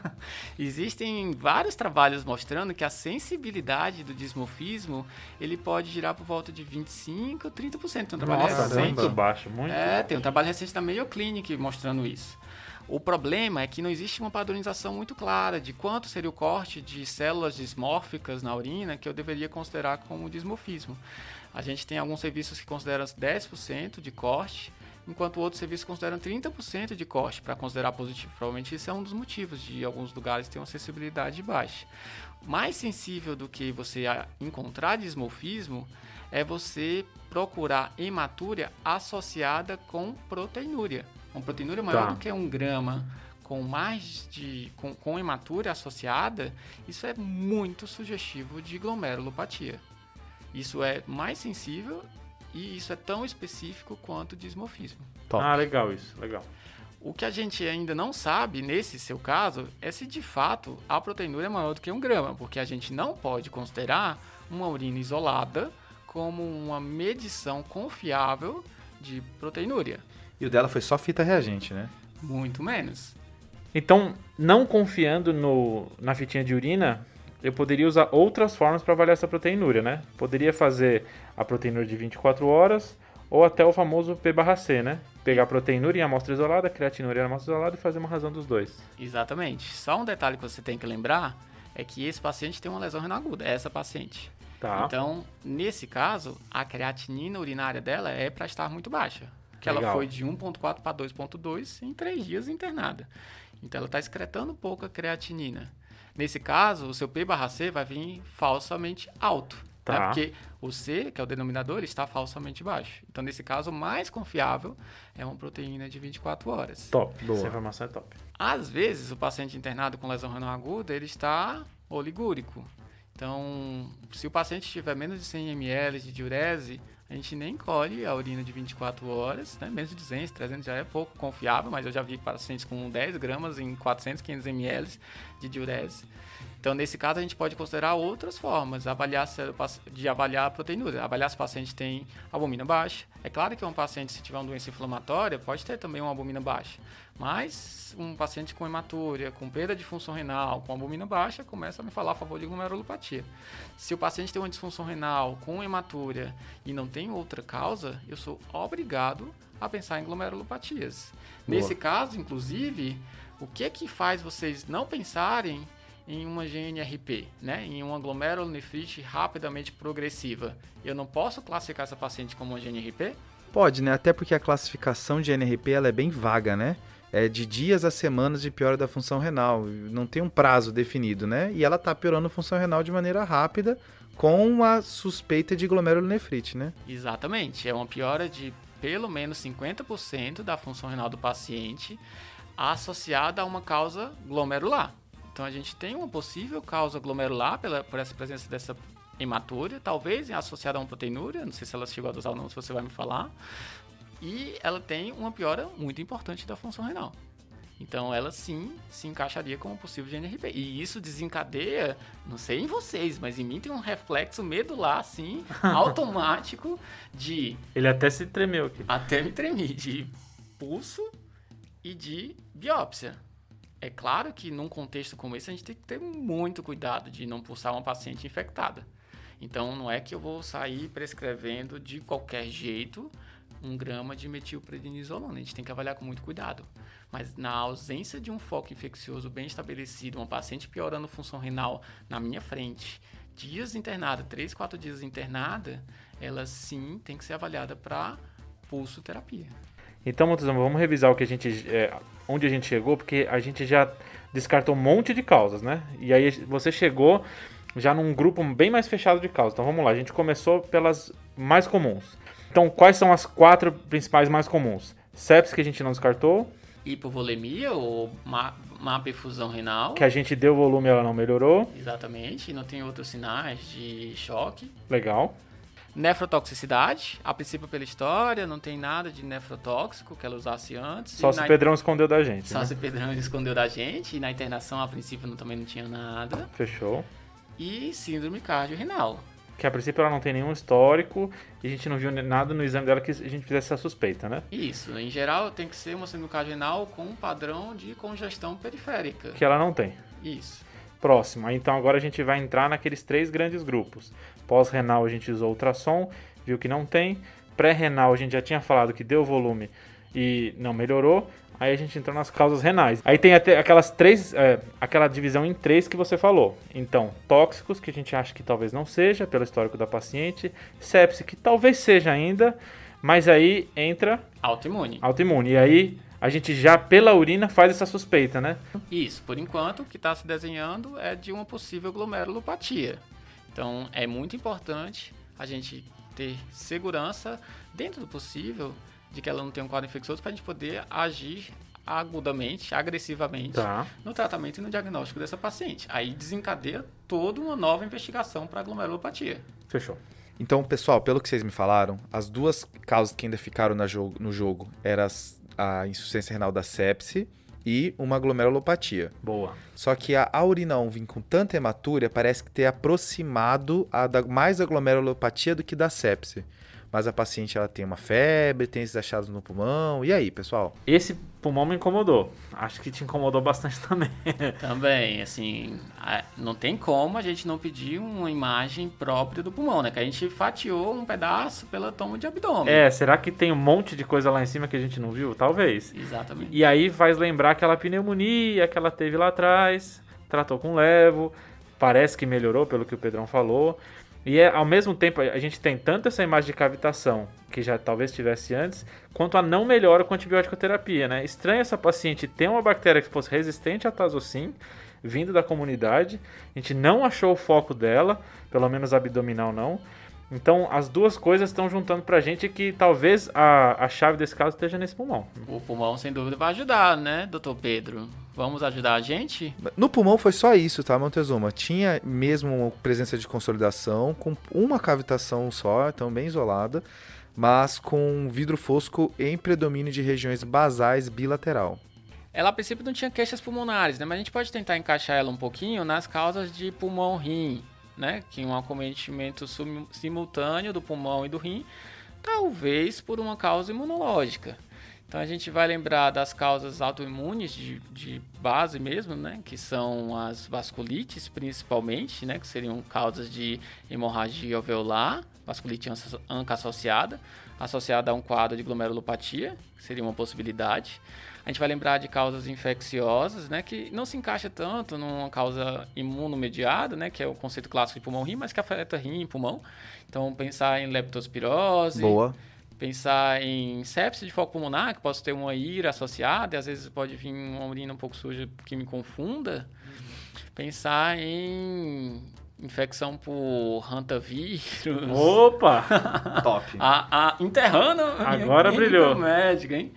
Existem vários trabalhos mostrando que a sensibilidade do dismorfismo ele pode girar por volta de 25, 30%. Tem um trabalho Nossa, recente. muito baixo, muito É, baixo. tem um trabalho recente da Mayo Clinic mostrando isso. O problema é que não existe uma padronização muito clara de quanto seria o corte de células dismórficas na urina que eu deveria considerar como dismorfismo. A gente tem alguns serviços que consideram 10% de corte, enquanto outros serviços consideram 30% de corte para considerar positivo. Provavelmente isso é um dos motivos de alguns lugares ter uma sensibilidade baixa. Mais sensível do que você encontrar dismorfismo é você procurar hematúria associada com proteinúria. Uma proteinúria maior Tá. do que um grama com mais de com, com hematúria associada, isso é muito sugestivo de glomerulopatia. Isso é mais sensível e isso é tão específico quanto o dismorfismo. Top. Ah, legal isso, legal. O que a gente ainda não sabe, nesse seu caso, é se de fato a proteinúria é maior do que um grama, porque a gente não pode considerar uma urina isolada como uma medição confiável de proteinúria. E o dela foi só fita reagente, né? Muito menos. Então, não confiando no, na fitinha de urina, eu poderia usar outras formas para avaliar essa proteinúria, né? Poderia fazer a proteinúria de 24 horas ou até o famoso P/C, né? Pegar a proteinúria em amostra isolada, a creatinúria em amostra isolada e fazer uma razão dos dois. Exatamente. Só um detalhe que você tem que lembrar é que esse paciente tem uma lesão renal aguda, essa paciente. Tá. Então, nesse caso, a creatinina urinária dela é para estar muito baixa. Que ela Legal. foi de 1.4 para 2.2 em três dias internada. Então, ela está excretando pouca creatinina. Nesse caso, o seu P/C vai vir falsamente alto. Tá. né? Porque o C, que é o denominador, ele está falsamente baixo. Então, nesse caso, o mais confiável é uma proteína de 24 horas. top. Boa. Essa informação é top. Às vezes, o paciente internado com lesão renal aguda, ele está oligúrico. Então, se o paciente tiver menos de 100 ml de diurese, a gente nem colhe a urina de 24 horas, né? menos de 200, 300 já é pouco confiável, mas eu já vi pacientes com 10 gramas em 400, 500 ml de diurese. Então, nesse caso, a gente pode considerar outras formas avaliar se de avaliar a proteinúria. Avaliar se o paciente tem albumina baixa. É claro que um paciente, se tiver uma doença inflamatória, pode ter também uma albumina baixa. Mas um paciente com hematúria, com perda de função renal, com albumina baixa, começa a me falar a favor de glomerulopatia. Se o paciente tem uma disfunção renal com hematúria e não tem outra causa, eu sou obrigado a pensar em glomerulopatias. Boa. Nesse caso, inclusive, o que que faz vocês não pensarem em uma GNRP, né? em uma glomerulonefrite rapidamente progressiva? Eu não posso classificar essa paciente como uma GNRP? Pode, né? Até porque a classificação de NRP ela é bem vaga, né? É de dias a semanas de piora da função renal. Não tem um prazo definido, né? E ela está piorando a função renal de maneira rápida com a suspeita de glomerulonefrite, né? Exatamente. É uma piora de pelo menos 50% da função renal do paciente associada a uma causa glomerular. Então a gente tem uma possível causa glomerular pela, por essa presença dessa hematúria, talvez associada a uma proteinúria, não sei se ela chegou a dosar ou não, se você vai me falar. E ela tem uma piora muito importante da função renal. Então ela sim se encaixaria como possível GNRP. E isso desencadeia, não sei em vocês, mas em mim tem um reflexo medular, assim, automático de. Ele até se tremeu aqui. Até me tremi, de pulso e de biópsia. É claro que num contexto como esse a gente tem que ter muito cuidado de não pulsar uma paciente infectada. Então não é que eu vou sair prescrevendo de qualquer jeito um grama de metilprednisolona. A gente tem que avaliar com muito cuidado. Mas na ausência de um foco infeccioso bem estabelecido, uma paciente piorando função renal na minha frente, dias internada, 3, 4 dias internada, ela sim tem que ser avaliada para pulso terapia. Então, Montezuma, vamos revisar o que a gente, é, onde a gente chegou, porque a gente já descartou um monte de causas, né? E aí você chegou já num grupo bem mais fechado de causas. Então vamos lá, a gente começou pelas mais comuns. Então, quais são as quatro principais mais comuns? Sepsis que a gente não descartou. Hipovolemia ou má, má perfusão renal. Que a gente deu volume e ela não melhorou. Exatamente, não tem outros sinais de choque. Legal. Nefrotoxicidade, a princípio pela história, não tem nada de nefrotóxico que ela usasse antes. Só se o Pedrão escondeu da gente. Só né? se o Pedrão escondeu da gente. E na internação, a princípio, não, também não tinha nada. Fechou. E síndrome cardiorrenal que a princípio ela não tem nenhum histórico e a gente não viu nada no exame dela que a gente fizesse essa suspeita, né? Isso, em geral tem que ser uma síndrome cardinal com um padrão de congestão periférica. Que ela não tem. Isso. Próximo, então agora a gente vai entrar naqueles três grandes grupos. Pós-renal a gente usou ultrassom, viu que não tem. Pré-renal a gente já tinha falado que deu volume e não melhorou. Aí a gente entrou nas causas renais. Aí tem até aquelas três, é, aquela divisão em três que você falou. Então, tóxicos, que a gente acha que talvez não seja, pelo histórico da paciente. Sepse, que talvez seja ainda, mas aí entra. Autoimune. Autoimune. E aí a gente já, pela urina, faz essa suspeita, né? Isso. Por enquanto, o que está se desenhando é de uma possível glomerulopatia. Então, é muito importante a gente ter segurança, dentro do possível, de que ela não tem um quadro infeccioso para a gente poder agir agudamente, agressivamente tá. no tratamento e no diagnóstico dessa paciente. Aí desencadeia toda uma nova investigação para glomerulopatia. Fechou. Então, pessoal, pelo que vocês me falaram, as duas causas que ainda ficaram jogo, no jogo eram a insuficiência renal da sepse e uma glomerulopatia. Boa. Só que a, a urina 1 vir com tanta hematúria parece que ter aproximado a da, mais da glomerulopatia do que da sepse mas a paciente ela tem uma febre, tem esses achados no pulmão. E aí, pessoal? Esse pulmão me incomodou. Acho que te incomodou bastante também. também, assim, não tem como a gente não pedir uma imagem própria do pulmão, né? Que a gente fatiou um pedaço pela toma de abdômen. É, será que tem um monte de coisa lá em cima que a gente não viu? Talvez. Exatamente. E aí faz lembrar aquela pneumonia que ela teve lá atrás, tratou com levo, parece que melhorou pelo que o Pedrão falou. E é, ao mesmo tempo, a gente tem tanto essa imagem de cavitação, que já talvez tivesse antes, quanto a não melhora com antibiótico terapia, né? Estranho essa paciente ter uma bactéria que fosse resistente a tazocin, vindo da comunidade. A gente não achou o foco dela, pelo menos abdominal não. Então, as duas coisas estão juntando pra gente que talvez a, a chave desse caso esteja nesse pulmão. O pulmão, sem dúvida, vai ajudar, né, doutor Pedro? Vamos ajudar a gente? No pulmão foi só isso, tá, Montezuma? Tinha mesmo presença de consolidação, com uma cavitação só, então bem isolada, mas com vidro fosco em predomínio de regiões basais bilateral. Ela a princípio não tinha queixas pulmonares, né? Mas a gente pode tentar encaixar ela um pouquinho nas causas de pulmão-rim, né? Que é um acometimento simultâneo do pulmão e do rim, talvez por uma causa imunológica. Então a gente vai lembrar das causas autoimunes de, de base mesmo, né? Que são as vasculites principalmente, né? Que seriam causas de hemorragia alveolar, vasculite anca associada, associada a um quadro de glomerulopatia, que seria uma possibilidade. A gente vai lembrar de causas infecciosas, né, que não se encaixa tanto numa causa imunomediada, né, que é o conceito clássico de pulmão-rim, mas que afeta rim e pulmão. Então, pensar em leptospirose. Boa. Pensar em sepsis de foco pulmonar, que posso ter uma ira associada, e às vezes pode vir uma urina um pouco suja que me confunda. Pensar em infecção por hantavirus. Opa! Top. A, a, enterrando a Agora minha brilhou. médica, hein?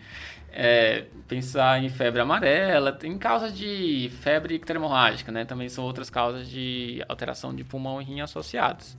É, pensar em febre amarela, tem causas de febre icteromorrágica, né? Também são outras causas de alteração de pulmão e rim associados.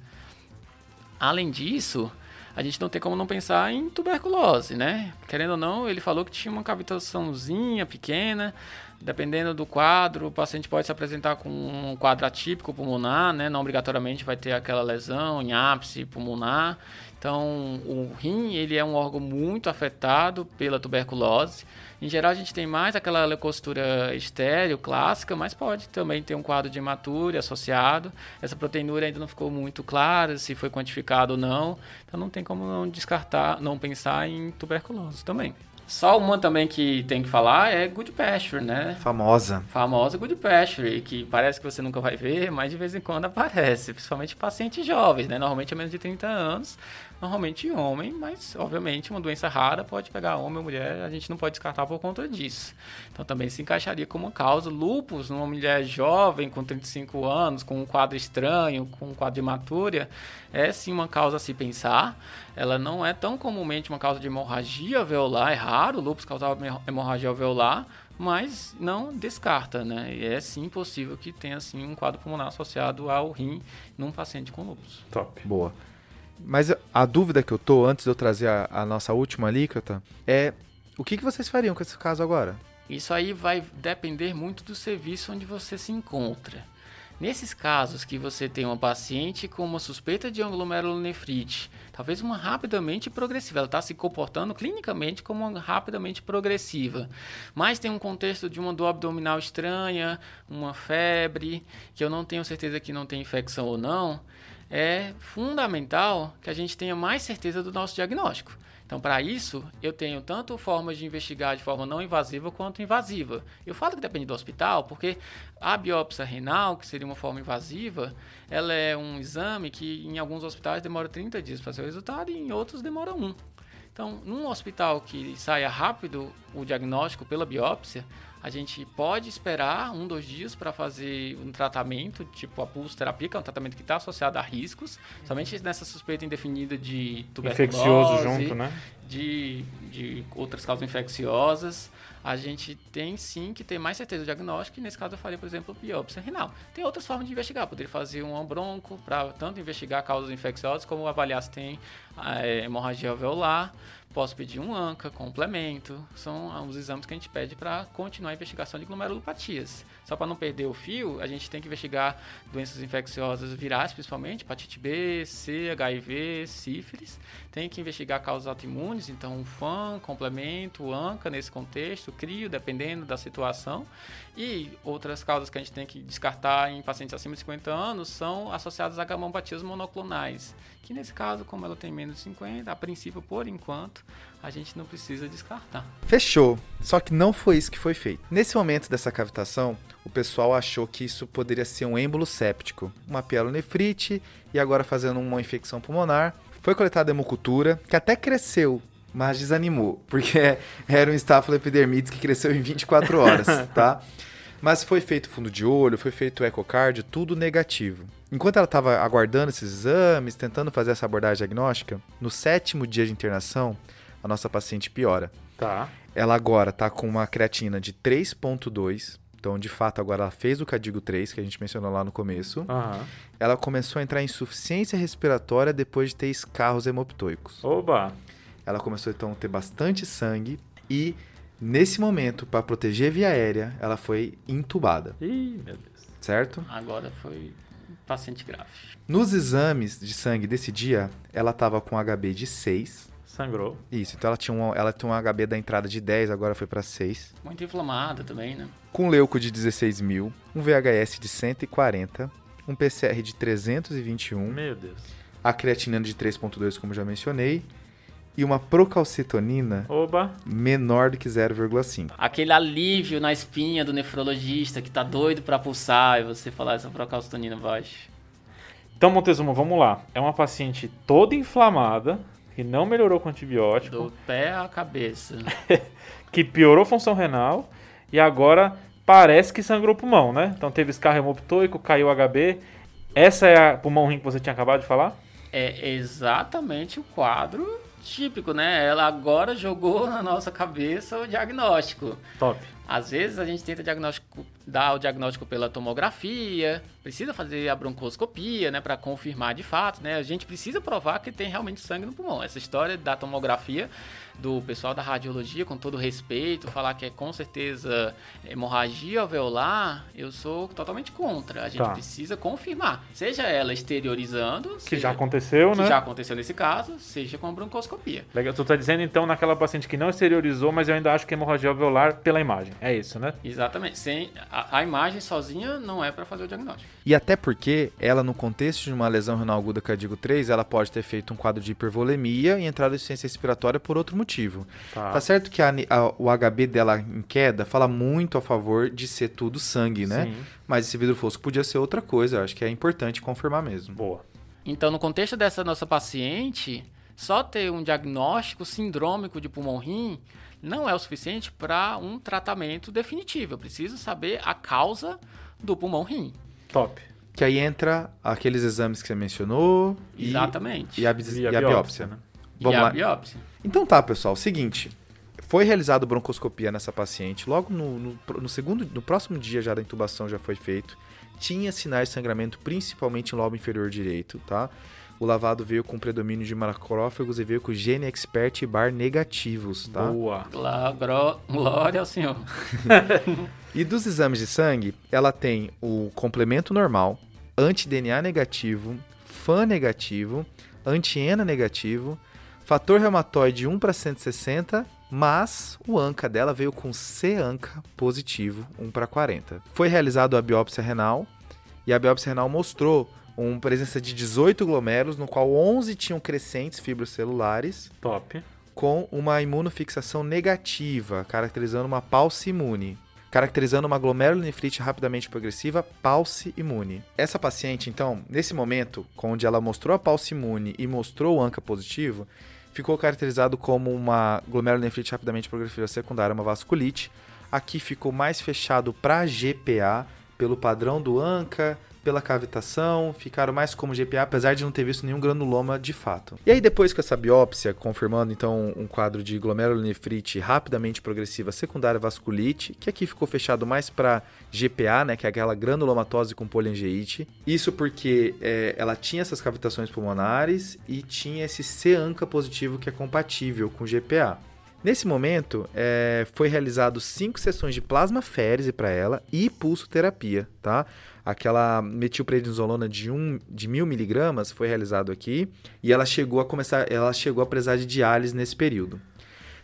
Além disso, a gente não tem como não pensar em tuberculose, né? Querendo ou não, ele falou que tinha uma cavitaçãozinha pequena. Dependendo do quadro, o paciente pode se apresentar com um quadro atípico pulmonar, né? Não obrigatoriamente vai ter aquela lesão em ápice pulmonar. Então, o rim, ele é um órgão muito afetado pela tuberculose. Em geral, a gente tem mais aquela leucocitura estéreo clássica, mas pode também ter um quadro de hematúria associado. Essa proteinúria ainda não ficou muito clara se foi quantificado ou não. Então, não tem como não descartar, não pensar em tuberculose também. Só uma também que tem que falar é Good Pasture, né? Famosa. Famosa Good Pasture, que parece que você nunca vai ver, mas de vez em quando aparece, principalmente pacientes jovens, né? Normalmente é menos de 30 anos, normalmente homem, mas obviamente uma doença rara pode pegar homem ou mulher, a gente não pode descartar por conta disso. Então também se encaixaria como causa. Lupus, numa mulher jovem com 35 anos, com um quadro estranho, com um quadro de hematúria, é sim uma causa a se pensar. Ela não é tão comumente uma causa de hemorragia alveolar, é raro o lupus causar hemorragia alveolar, mas não descarta, né? E é sim possível que tenha sim um quadro pulmonar associado ao rim num paciente com lupus. Top. Boa. Mas a dúvida que eu tô, antes de eu trazer a, a nossa última alíquota, é o que, que vocês fariam com esse caso agora? Isso aí vai depender muito do serviço onde você se encontra. Nesses casos que você tem uma paciente com uma suspeita de glomerulonefrite, talvez uma rapidamente progressiva, ela está se comportando clinicamente como uma rapidamente progressiva, mas tem um contexto de uma dor abdominal estranha, uma febre, que eu não tenho certeza que não tem infecção ou não, é fundamental que a gente tenha mais certeza do nosso diagnóstico. Então, para isso, eu tenho tanto formas de investigar de forma não invasiva quanto invasiva. Eu falo que depende do hospital, porque a biópsia renal, que seria uma forma invasiva, ela é um exame que em alguns hospitais demora 30 dias para ser o resultado e em outros demora um. Então, num hospital que saia rápido o diagnóstico pela biópsia, a gente pode esperar um, dois dias para fazer um tratamento, tipo a pulsoterapia, que é um tratamento que está associado a riscos, somente nessa suspeita indefinida de tuberculose, Infeccioso junto, né? de, de outras causas infecciosas. A gente tem sim que ter mais certeza do diagnóstico, e nesse caso eu falei, por exemplo, biópsia renal. Tem outras formas de investigar, poderia fazer um bronco para tanto investigar causas infecciosas como avaliar se tem é, hemorragia alveolar. Posso pedir um ANCA, complemento. São os exames que a gente pede para continuar a investigação de glomerulopatias. Só para não perder o fio, a gente tem que investigar doenças infecciosas virais, principalmente, hepatite B, C, HIV, sífilis. Tem que investigar causas autoimunes, então um FAN, complemento, ANCA nesse contexto, CRIO, dependendo da situação. E outras causas que a gente tem que descartar em pacientes acima de 50 anos são associadas a gammopatias monoclonais, que nesse caso, como ela tem menos de 50, a princípio, por enquanto, a gente não precisa descartar. Fechou. Só que não foi isso que foi feito. Nesse momento dessa cavitação, o pessoal achou que isso poderia ser um êmbolo séptico, uma pielonefrite e agora fazendo uma infecção pulmonar. Foi coletada hemocultura, que até cresceu, mas desanimou, porque era um Staphylo epidermidis que cresceu em 24 horas, tá? Mas foi feito fundo de olho, foi feito ecocardio, tudo negativo. Enquanto ela estava aguardando esses exames, tentando fazer essa abordagem diagnóstica, no sétimo dia de internação, a nossa paciente piora. Tá. Ela agora está com uma creatina de 3.2, então de fato agora ela fez o Cadigo 3, que a gente mencionou lá no começo. Aham. Ela começou a entrar em insuficiência respiratória depois de ter escarros hemoptoicos. Oba! Ela começou então a ter bastante sangue e nesse momento, para proteger a via aérea, ela foi entubada, Ih, meu Deus. certo? Agora foi paciente grave. Nos exames de sangue desse dia, ela estava com HB de 6. Sangrou. Isso, então ela tinha um, ela tinha um HB da entrada de 10, agora foi para 6. Muito inflamada também, né? Com leuco de 16 mil, um VHS de 140, um PCR de 321, Meu Deus. a creatina de 3.2, como já mencionei, e uma procalcitonina Oba! menor do que 0,5. Aquele alívio na espinha do nefrologista que tá doido pra pulsar e você falar essa procalcitonina baixa. Então, Montezuma, vamos lá. É uma paciente toda inflamada, que não melhorou com antibiótico. Do pé à cabeça. que piorou a função renal e agora parece que sangrou o pulmão, né? Então teve escarro hemoptoico, caiu HB. Essa é a pulmão rim que você tinha acabado de falar? É exatamente o quadro típico, né? Ela agora jogou na nossa cabeça o diagnóstico. Top. Às vezes a gente tenta diagnóstico, dar o diagnóstico pela tomografia, precisa fazer a broncoscopia, né, para confirmar de fato, né? A gente precisa provar que tem realmente sangue no pulmão. Essa história da tomografia do pessoal da radiologia, com todo respeito, falar que é com certeza hemorragia alveolar, eu sou totalmente contra. A gente tá. precisa confirmar, seja ela exteriorizando, que já aconteceu, que né? já aconteceu nesse caso, seja com a broncoscopia. Legal. Tu tá dizendo então naquela paciente que não exteriorizou, mas eu ainda acho que é hemorragia alveolar pela imagem. É isso, né? Exatamente. Sem a, a imagem sozinha não é para fazer o diagnóstico. E até porque ela no contexto de uma lesão renal aguda cardíaco 3, ela pode ter feito um quadro de hipervolemia e entrado em insuficiência respiratória por outro motivo. Tá, tá certo que a, a, o HB dela em queda fala muito a favor de ser tudo sangue, né? Sim. Mas esse vidro fosco podia ser outra coisa. Eu acho que é importante confirmar mesmo. Boa. Então, no contexto dessa nossa paciente, só ter um diagnóstico sindrômico de pulmão-rim não é o suficiente para um tratamento definitivo. Eu preciso saber a causa do pulmão-rim. Top. Que aí entra aqueles exames que você mencionou. Exatamente. E, e, a, e, e a, biópsia, biópsia né? Vamos e lá. a biópsia. Então tá, pessoal, seguinte. Foi realizado broncoscopia nessa paciente. Logo no, no, no, segundo, no próximo dia já da intubação já foi feito. Tinha sinais de sangramento, principalmente no lobo inferior direito, tá? O lavado veio com predomínio de macrófagos e veio com gene expert bar negativos, tá? Boa. Glória ao Senhor. e dos exames de sangue, ela tem o complemento normal, anti-DNA negativo, FAN negativo, anti-ENA negativo, Fator reumatoide 1 para 160, mas o ANCA dela veio com C-ANCA positivo, 1 para 40. Foi realizada a biópsia renal e a biópsia renal mostrou uma presença de 18 glomérulos, no qual 11 tinham crescentes fibrocelulares. Top. Com uma imunofixação negativa, caracterizando uma pulse imune caracterizando uma glomerulonefrite rapidamente progressiva, pulse imune. Essa paciente, então, nesse momento, onde ela mostrou a pulse imune e mostrou o ANCA positivo, ficou caracterizado como uma glomerulonefrite rapidamente progressiva secundária, uma vasculite. Aqui ficou mais fechado para GPA, pelo padrão do ANCA, pela cavitação, ficaram mais como GPA, apesar de não ter visto nenhum granuloma de fato. E aí depois com essa biópsia, confirmando então um quadro de glomerulonefrite rapidamente progressiva secundária vasculite, que aqui ficou fechado mais para GPA, né, que é aquela granulomatose com poliangeite. Isso porque é, ela tinha essas cavitações pulmonares e tinha esse C-ANCA positivo que é compatível com GPA. Nesse momento, é, foi realizado cinco sessões de plasmaférese para ela e pulsoterapia, tá? Aquela metilprednisolona de, um, de mil miligramas foi realizado aqui e ela chegou a começar, ela chegou a precisar de diálise nesse período.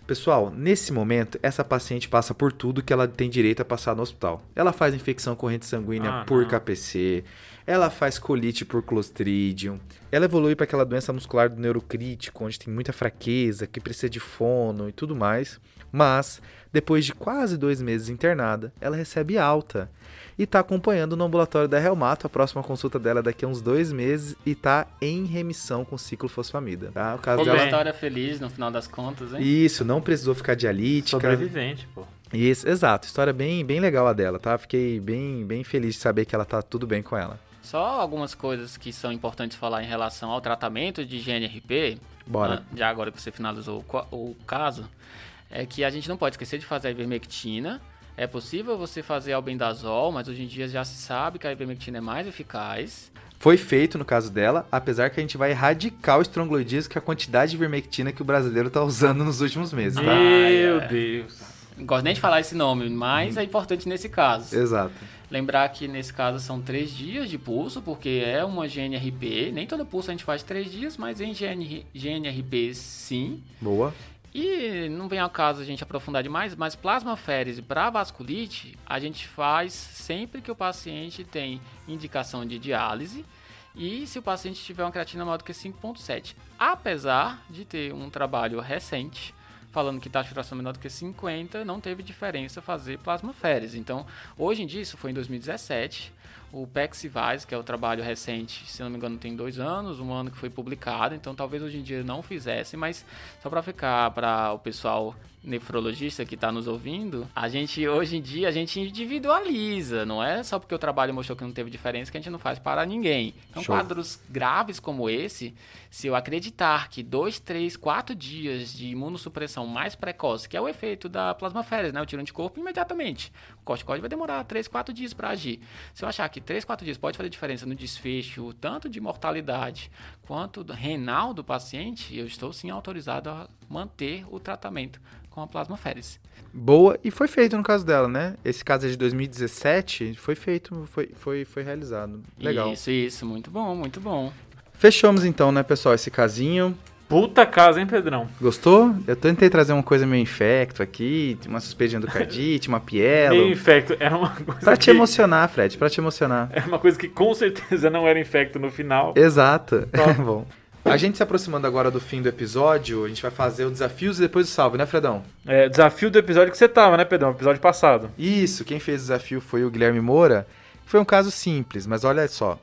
Pessoal, nesse momento, essa paciente passa por tudo que ela tem direito a passar no hospital. Ela faz infecção corrente sanguínea ah, por não. KPC, ela faz colite por Clostridium, ela evolui para aquela doença muscular do neurocrítico, onde tem muita fraqueza, que precisa de fono e tudo mais. Mas, depois de quase dois meses internada, ela recebe alta e está acompanhando no ambulatório da Reumato. A próxima consulta dela é daqui a uns dois meses e está em remissão com ciclofosfamida. Tá? O caso dela... história feliz no final das contas, hein? Isso, não precisou ficar dialítica. Sobrevivente, pô. Isso, exato. História bem, bem legal a dela, tá? Fiquei bem, bem feliz de saber que ela tá tudo bem com ela. Só algumas coisas que são importantes falar em relação ao tratamento de GNRP. Bora. Já agora que você finalizou o, o caso, é que a gente não pode esquecer de fazer a ivermectina é possível você fazer albendazol, mas hoje em dia já se sabe que a ivermectina é mais eficaz. Foi feito no caso dela, apesar que a gente vai erradicar o estrongloidismo, que é a quantidade de ivermectina que o brasileiro está usando nos últimos meses, tá? Meu Deus. Não gosto nem de falar esse nome, mas é importante nesse caso. Exato. Lembrar que nesse caso são três dias de pulso, porque é uma GNRP. Nem todo pulso a gente faz três dias, mas em GNR, GNRP sim. Boa. E não vem ao caso a gente aprofundar demais, mas plasmaférese para vasculite a gente faz sempre que o paciente tem indicação de diálise e se o paciente tiver uma creatina maior do que 5.7. Apesar de ter um trabalho recente falando que taxa de fração menor do que 50, não teve diferença fazer plasmaférese. Então, hoje em dia, isso foi em 2017, o Pexivise, que é o trabalho recente, se não me engano tem dois anos, um ano que foi publicado, então talvez hoje em dia não fizesse, mas só para ficar para o pessoal nefrologista que está nos ouvindo, a gente hoje em dia a gente individualiza, não é só porque o trabalho mostrou que não teve diferença que a gente não faz para ninguém. Então, Show. quadros graves como esse, se eu acreditar que dois, três, quatro dias de imunossupressão mais precoce, que é o efeito da plasmaférese, né? Eu tiro anticorpo imediatamente. O corticóide vai demorar três, quatro dias para agir. Se eu achar que três, quatro dias pode fazer diferença no desfecho, tanto de mortalidade quanto renal do paciente, eu estou sim autorizado a manter o tratamento com a plasmaférese. Boa, e foi feito no caso dela, né? Esse caso é de 2017, foi feito, foi, foi, foi realizado. Legal. Isso, isso, muito bom, muito bom. Fechamos então, né, pessoal, esse casinho. Puta casa, hein, Pedrão? Gostou? Eu tentei trazer uma coisa meio infecto aqui, uma suspeita de endocardite, uma pielo. Meio infecto, era uma coisa Pra que... te emocionar, Fred, pra te emocionar. Era uma coisa que com certeza não era infecto no final. Exato. Bom. A gente se aproximando agora do fim do episódio, a gente vai fazer o desafios e depois o salve, né, Fredão? É, desafio do episódio que você tava, né, Pedrão? Episódio passado. Isso, quem fez o desafio foi o Guilherme Moura. Foi um caso simples, mas olha só.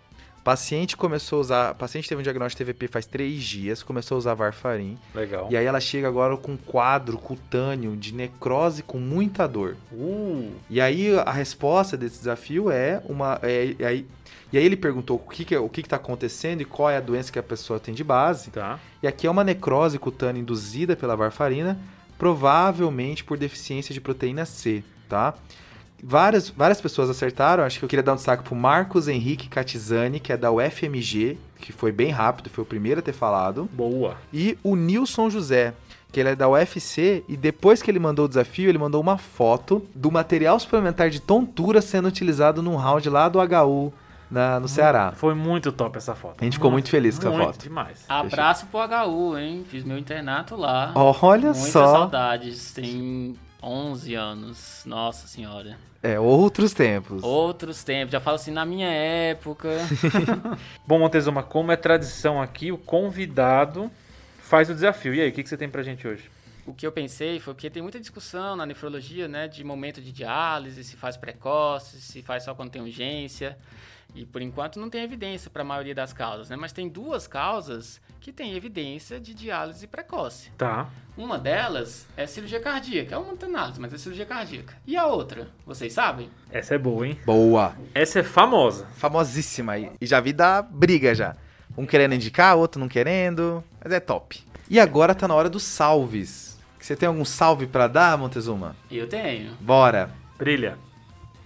Paciente começou a usar. O paciente teve um diagnóstico de TVP faz três dias, começou a usar Varfarin. Legal. E aí ela chega agora com um quadro cutâneo de necrose com muita dor. Uh. E aí a resposta desse desafio é uma. É, é, aí e aí ele perguntou o que, que, é, o que está acontecendo e qual é a doença que a pessoa tem de base. Tá. E aqui é uma necrose cutânea induzida pela varfarina, provavelmente por deficiência de proteína C, tá? Várias, várias pessoas acertaram, acho que eu queria dar um destaque para o Marcos Henrique Catizani, que é da UFMG, que foi bem rápido, foi o primeiro a ter falado. Boa. E o Nilson José, que ele é da UFC, e depois que ele mandou o desafio, ele mandou uma foto do material suplementar de tontura sendo utilizado num round lá do HU na, no Ceará. Foi muito top essa foto. A gente ficou muito feliz com essa foto. demais. Abraço pro HU, hein? Fiz meu internato lá. Olha Muitas só. saudades. Tem 11 anos. Nossa senhora. É, outros tempos. Outros tempos. Já falo assim, na minha época. Bom, Montezuma, como é tradição aqui, o convidado faz o desafio. E aí, o que, que você tem pra gente hoje? o que eu pensei foi porque tem muita discussão na nefrologia, né, de momento de diálise, se faz precoce, se faz só quando tem urgência. E por enquanto não tem evidência para a maioria das causas, né? Mas tem duas causas que têm evidência de diálise precoce. Tá. Uma delas é cirurgia cardíaca, é uma análise, mas é cirurgia cardíaca. E a outra, vocês sabem? Essa é boa, hein? Boa. Essa é famosa. Famosíssima. E já vi da briga já. Um querendo indicar, outro não querendo. Mas é top. E agora tá na hora dos salves. Você tem algum salve para dar, Montezuma? Eu tenho. Bora. Brilha.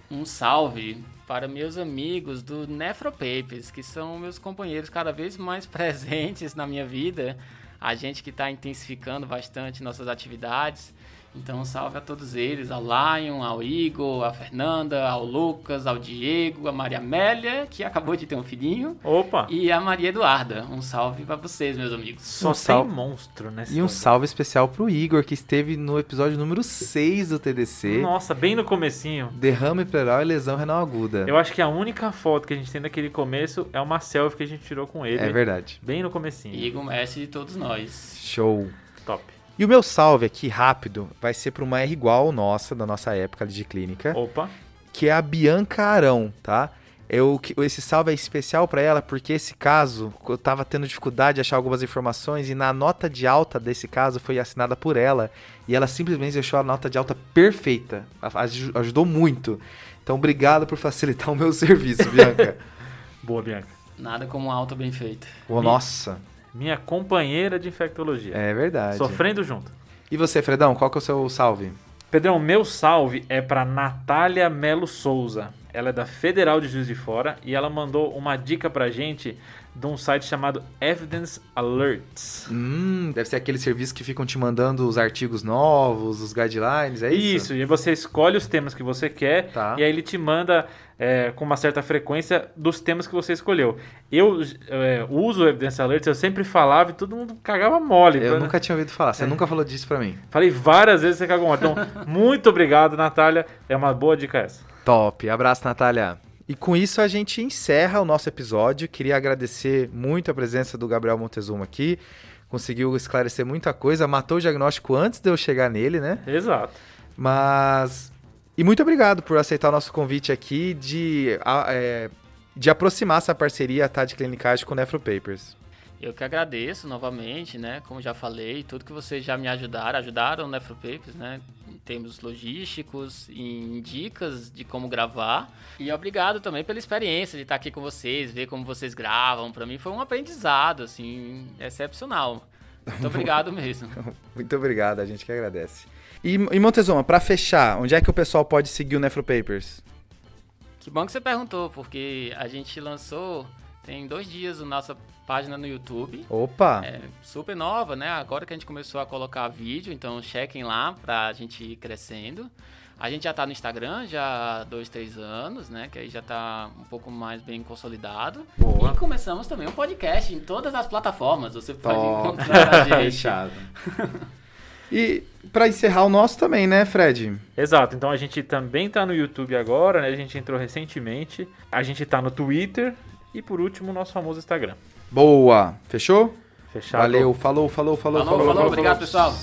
Um salve para meus amigos do Nefropapers, que são meus companheiros cada vez mais presentes na minha vida, a gente que está intensificando bastante nossas atividades. Então, salve a todos eles, ao Lion, ao Igor, a Fernanda, ao Lucas, ao Diego, a Maria Amélia, que acabou de ter um filhinho. Opa! E a Maria Eduarda. Um salve para vocês, meus amigos. Só um salve monstro, né? E um salve especial pro Igor, que esteve no episódio número 6 do TDC. Nossa, bem no comecinho. Derrame pleural e lesão renal aguda. Eu acho que a única foto que a gente tem daquele começo é uma selfie que a gente tirou com ele. É verdade. Bem no comecinho. Igor, mestre de todos nós. Show. Top. E o meu salve aqui, rápido, vai ser para uma R igual nossa, da nossa época de clínica. Opa. Que é a Bianca Arão, tá? Eu, esse salve é especial para ela porque esse caso, eu tava tendo dificuldade de achar algumas informações e na nota de alta desse caso foi assinada por ela e ela simplesmente deixou a nota de alta perfeita. Ajudou muito. Então, obrigado por facilitar o meu serviço, Bianca. Boa, Bianca. Nada como alta bem feita. Oh, nossa minha companheira de infectologia. É verdade. Sofrendo junto. E você, Fredão, qual que é o seu salve? Pedrão, meu salve é para Natália Melo Souza. Ela é da Federal de Juiz de Fora e ela mandou uma dica pra gente de um site chamado Evidence Alerts. Hum, deve ser aquele serviço que ficam te mandando os artigos novos, os guidelines, é isso? Isso, e você escolhe os temas que você quer tá. e aí ele te manda é, com uma certa frequência dos temas que você escolheu. Eu é, uso o Evidence Alerts, eu sempre falava e todo mundo cagava mole. Eu pra... nunca tinha ouvido falar, você é. nunca falou disso pra mim. Falei várias vezes você cagou mole. Então, muito obrigado, Natália. É uma boa dica essa. Top, abraço, Natália. E com isso a gente encerra o nosso episódio. Queria agradecer muito a presença do Gabriel Montezuma aqui. Conseguiu esclarecer muita coisa, matou o diagnóstico antes de eu chegar nele, né? Exato. Mas. E muito obrigado por aceitar o nosso convite aqui de é, de aproximar essa parceria Tade Clinicage com o Nefropapers. Eu que agradeço novamente, né? Como já falei, tudo que vocês já me ajudaram, ajudaram o Nefropapers, né? Em termos logísticos, em dicas de como gravar. E obrigado também pela experiência de estar aqui com vocês, ver como vocês gravam. Para mim foi um aprendizado, assim, excepcional. Muito obrigado mesmo. Muito obrigado, a gente que agradece. E, e Montezuma, para fechar, onde é que o pessoal pode seguir o Nefropapers? Que bom que você perguntou, porque a gente lançou tem dois dias a nossa página no YouTube. Opa! É super nova, né? Agora que a gente começou a colocar vídeo, então chequem lá pra gente ir crescendo. A gente já tá no Instagram já há dois, três anos, né? Que aí já tá um pouco mais bem consolidado. Boa. E começamos também um podcast em todas as plataformas. Você pode Top. encontrar a gente. e para encerrar o nosso também, né, Fred? Exato. Então a gente também tá no YouTube agora, né? A gente entrou recentemente. A gente tá no Twitter, e por último, o nosso famoso Instagram. Boa! Fechou? Fechado. Valeu, falou, falou, falou, falou. Falou, falou, falou obrigado, pessoal.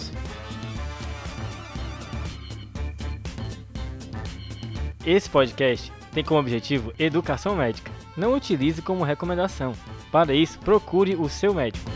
Esse podcast tem como objetivo educação médica. Não utilize como recomendação. Para isso, procure o seu médico.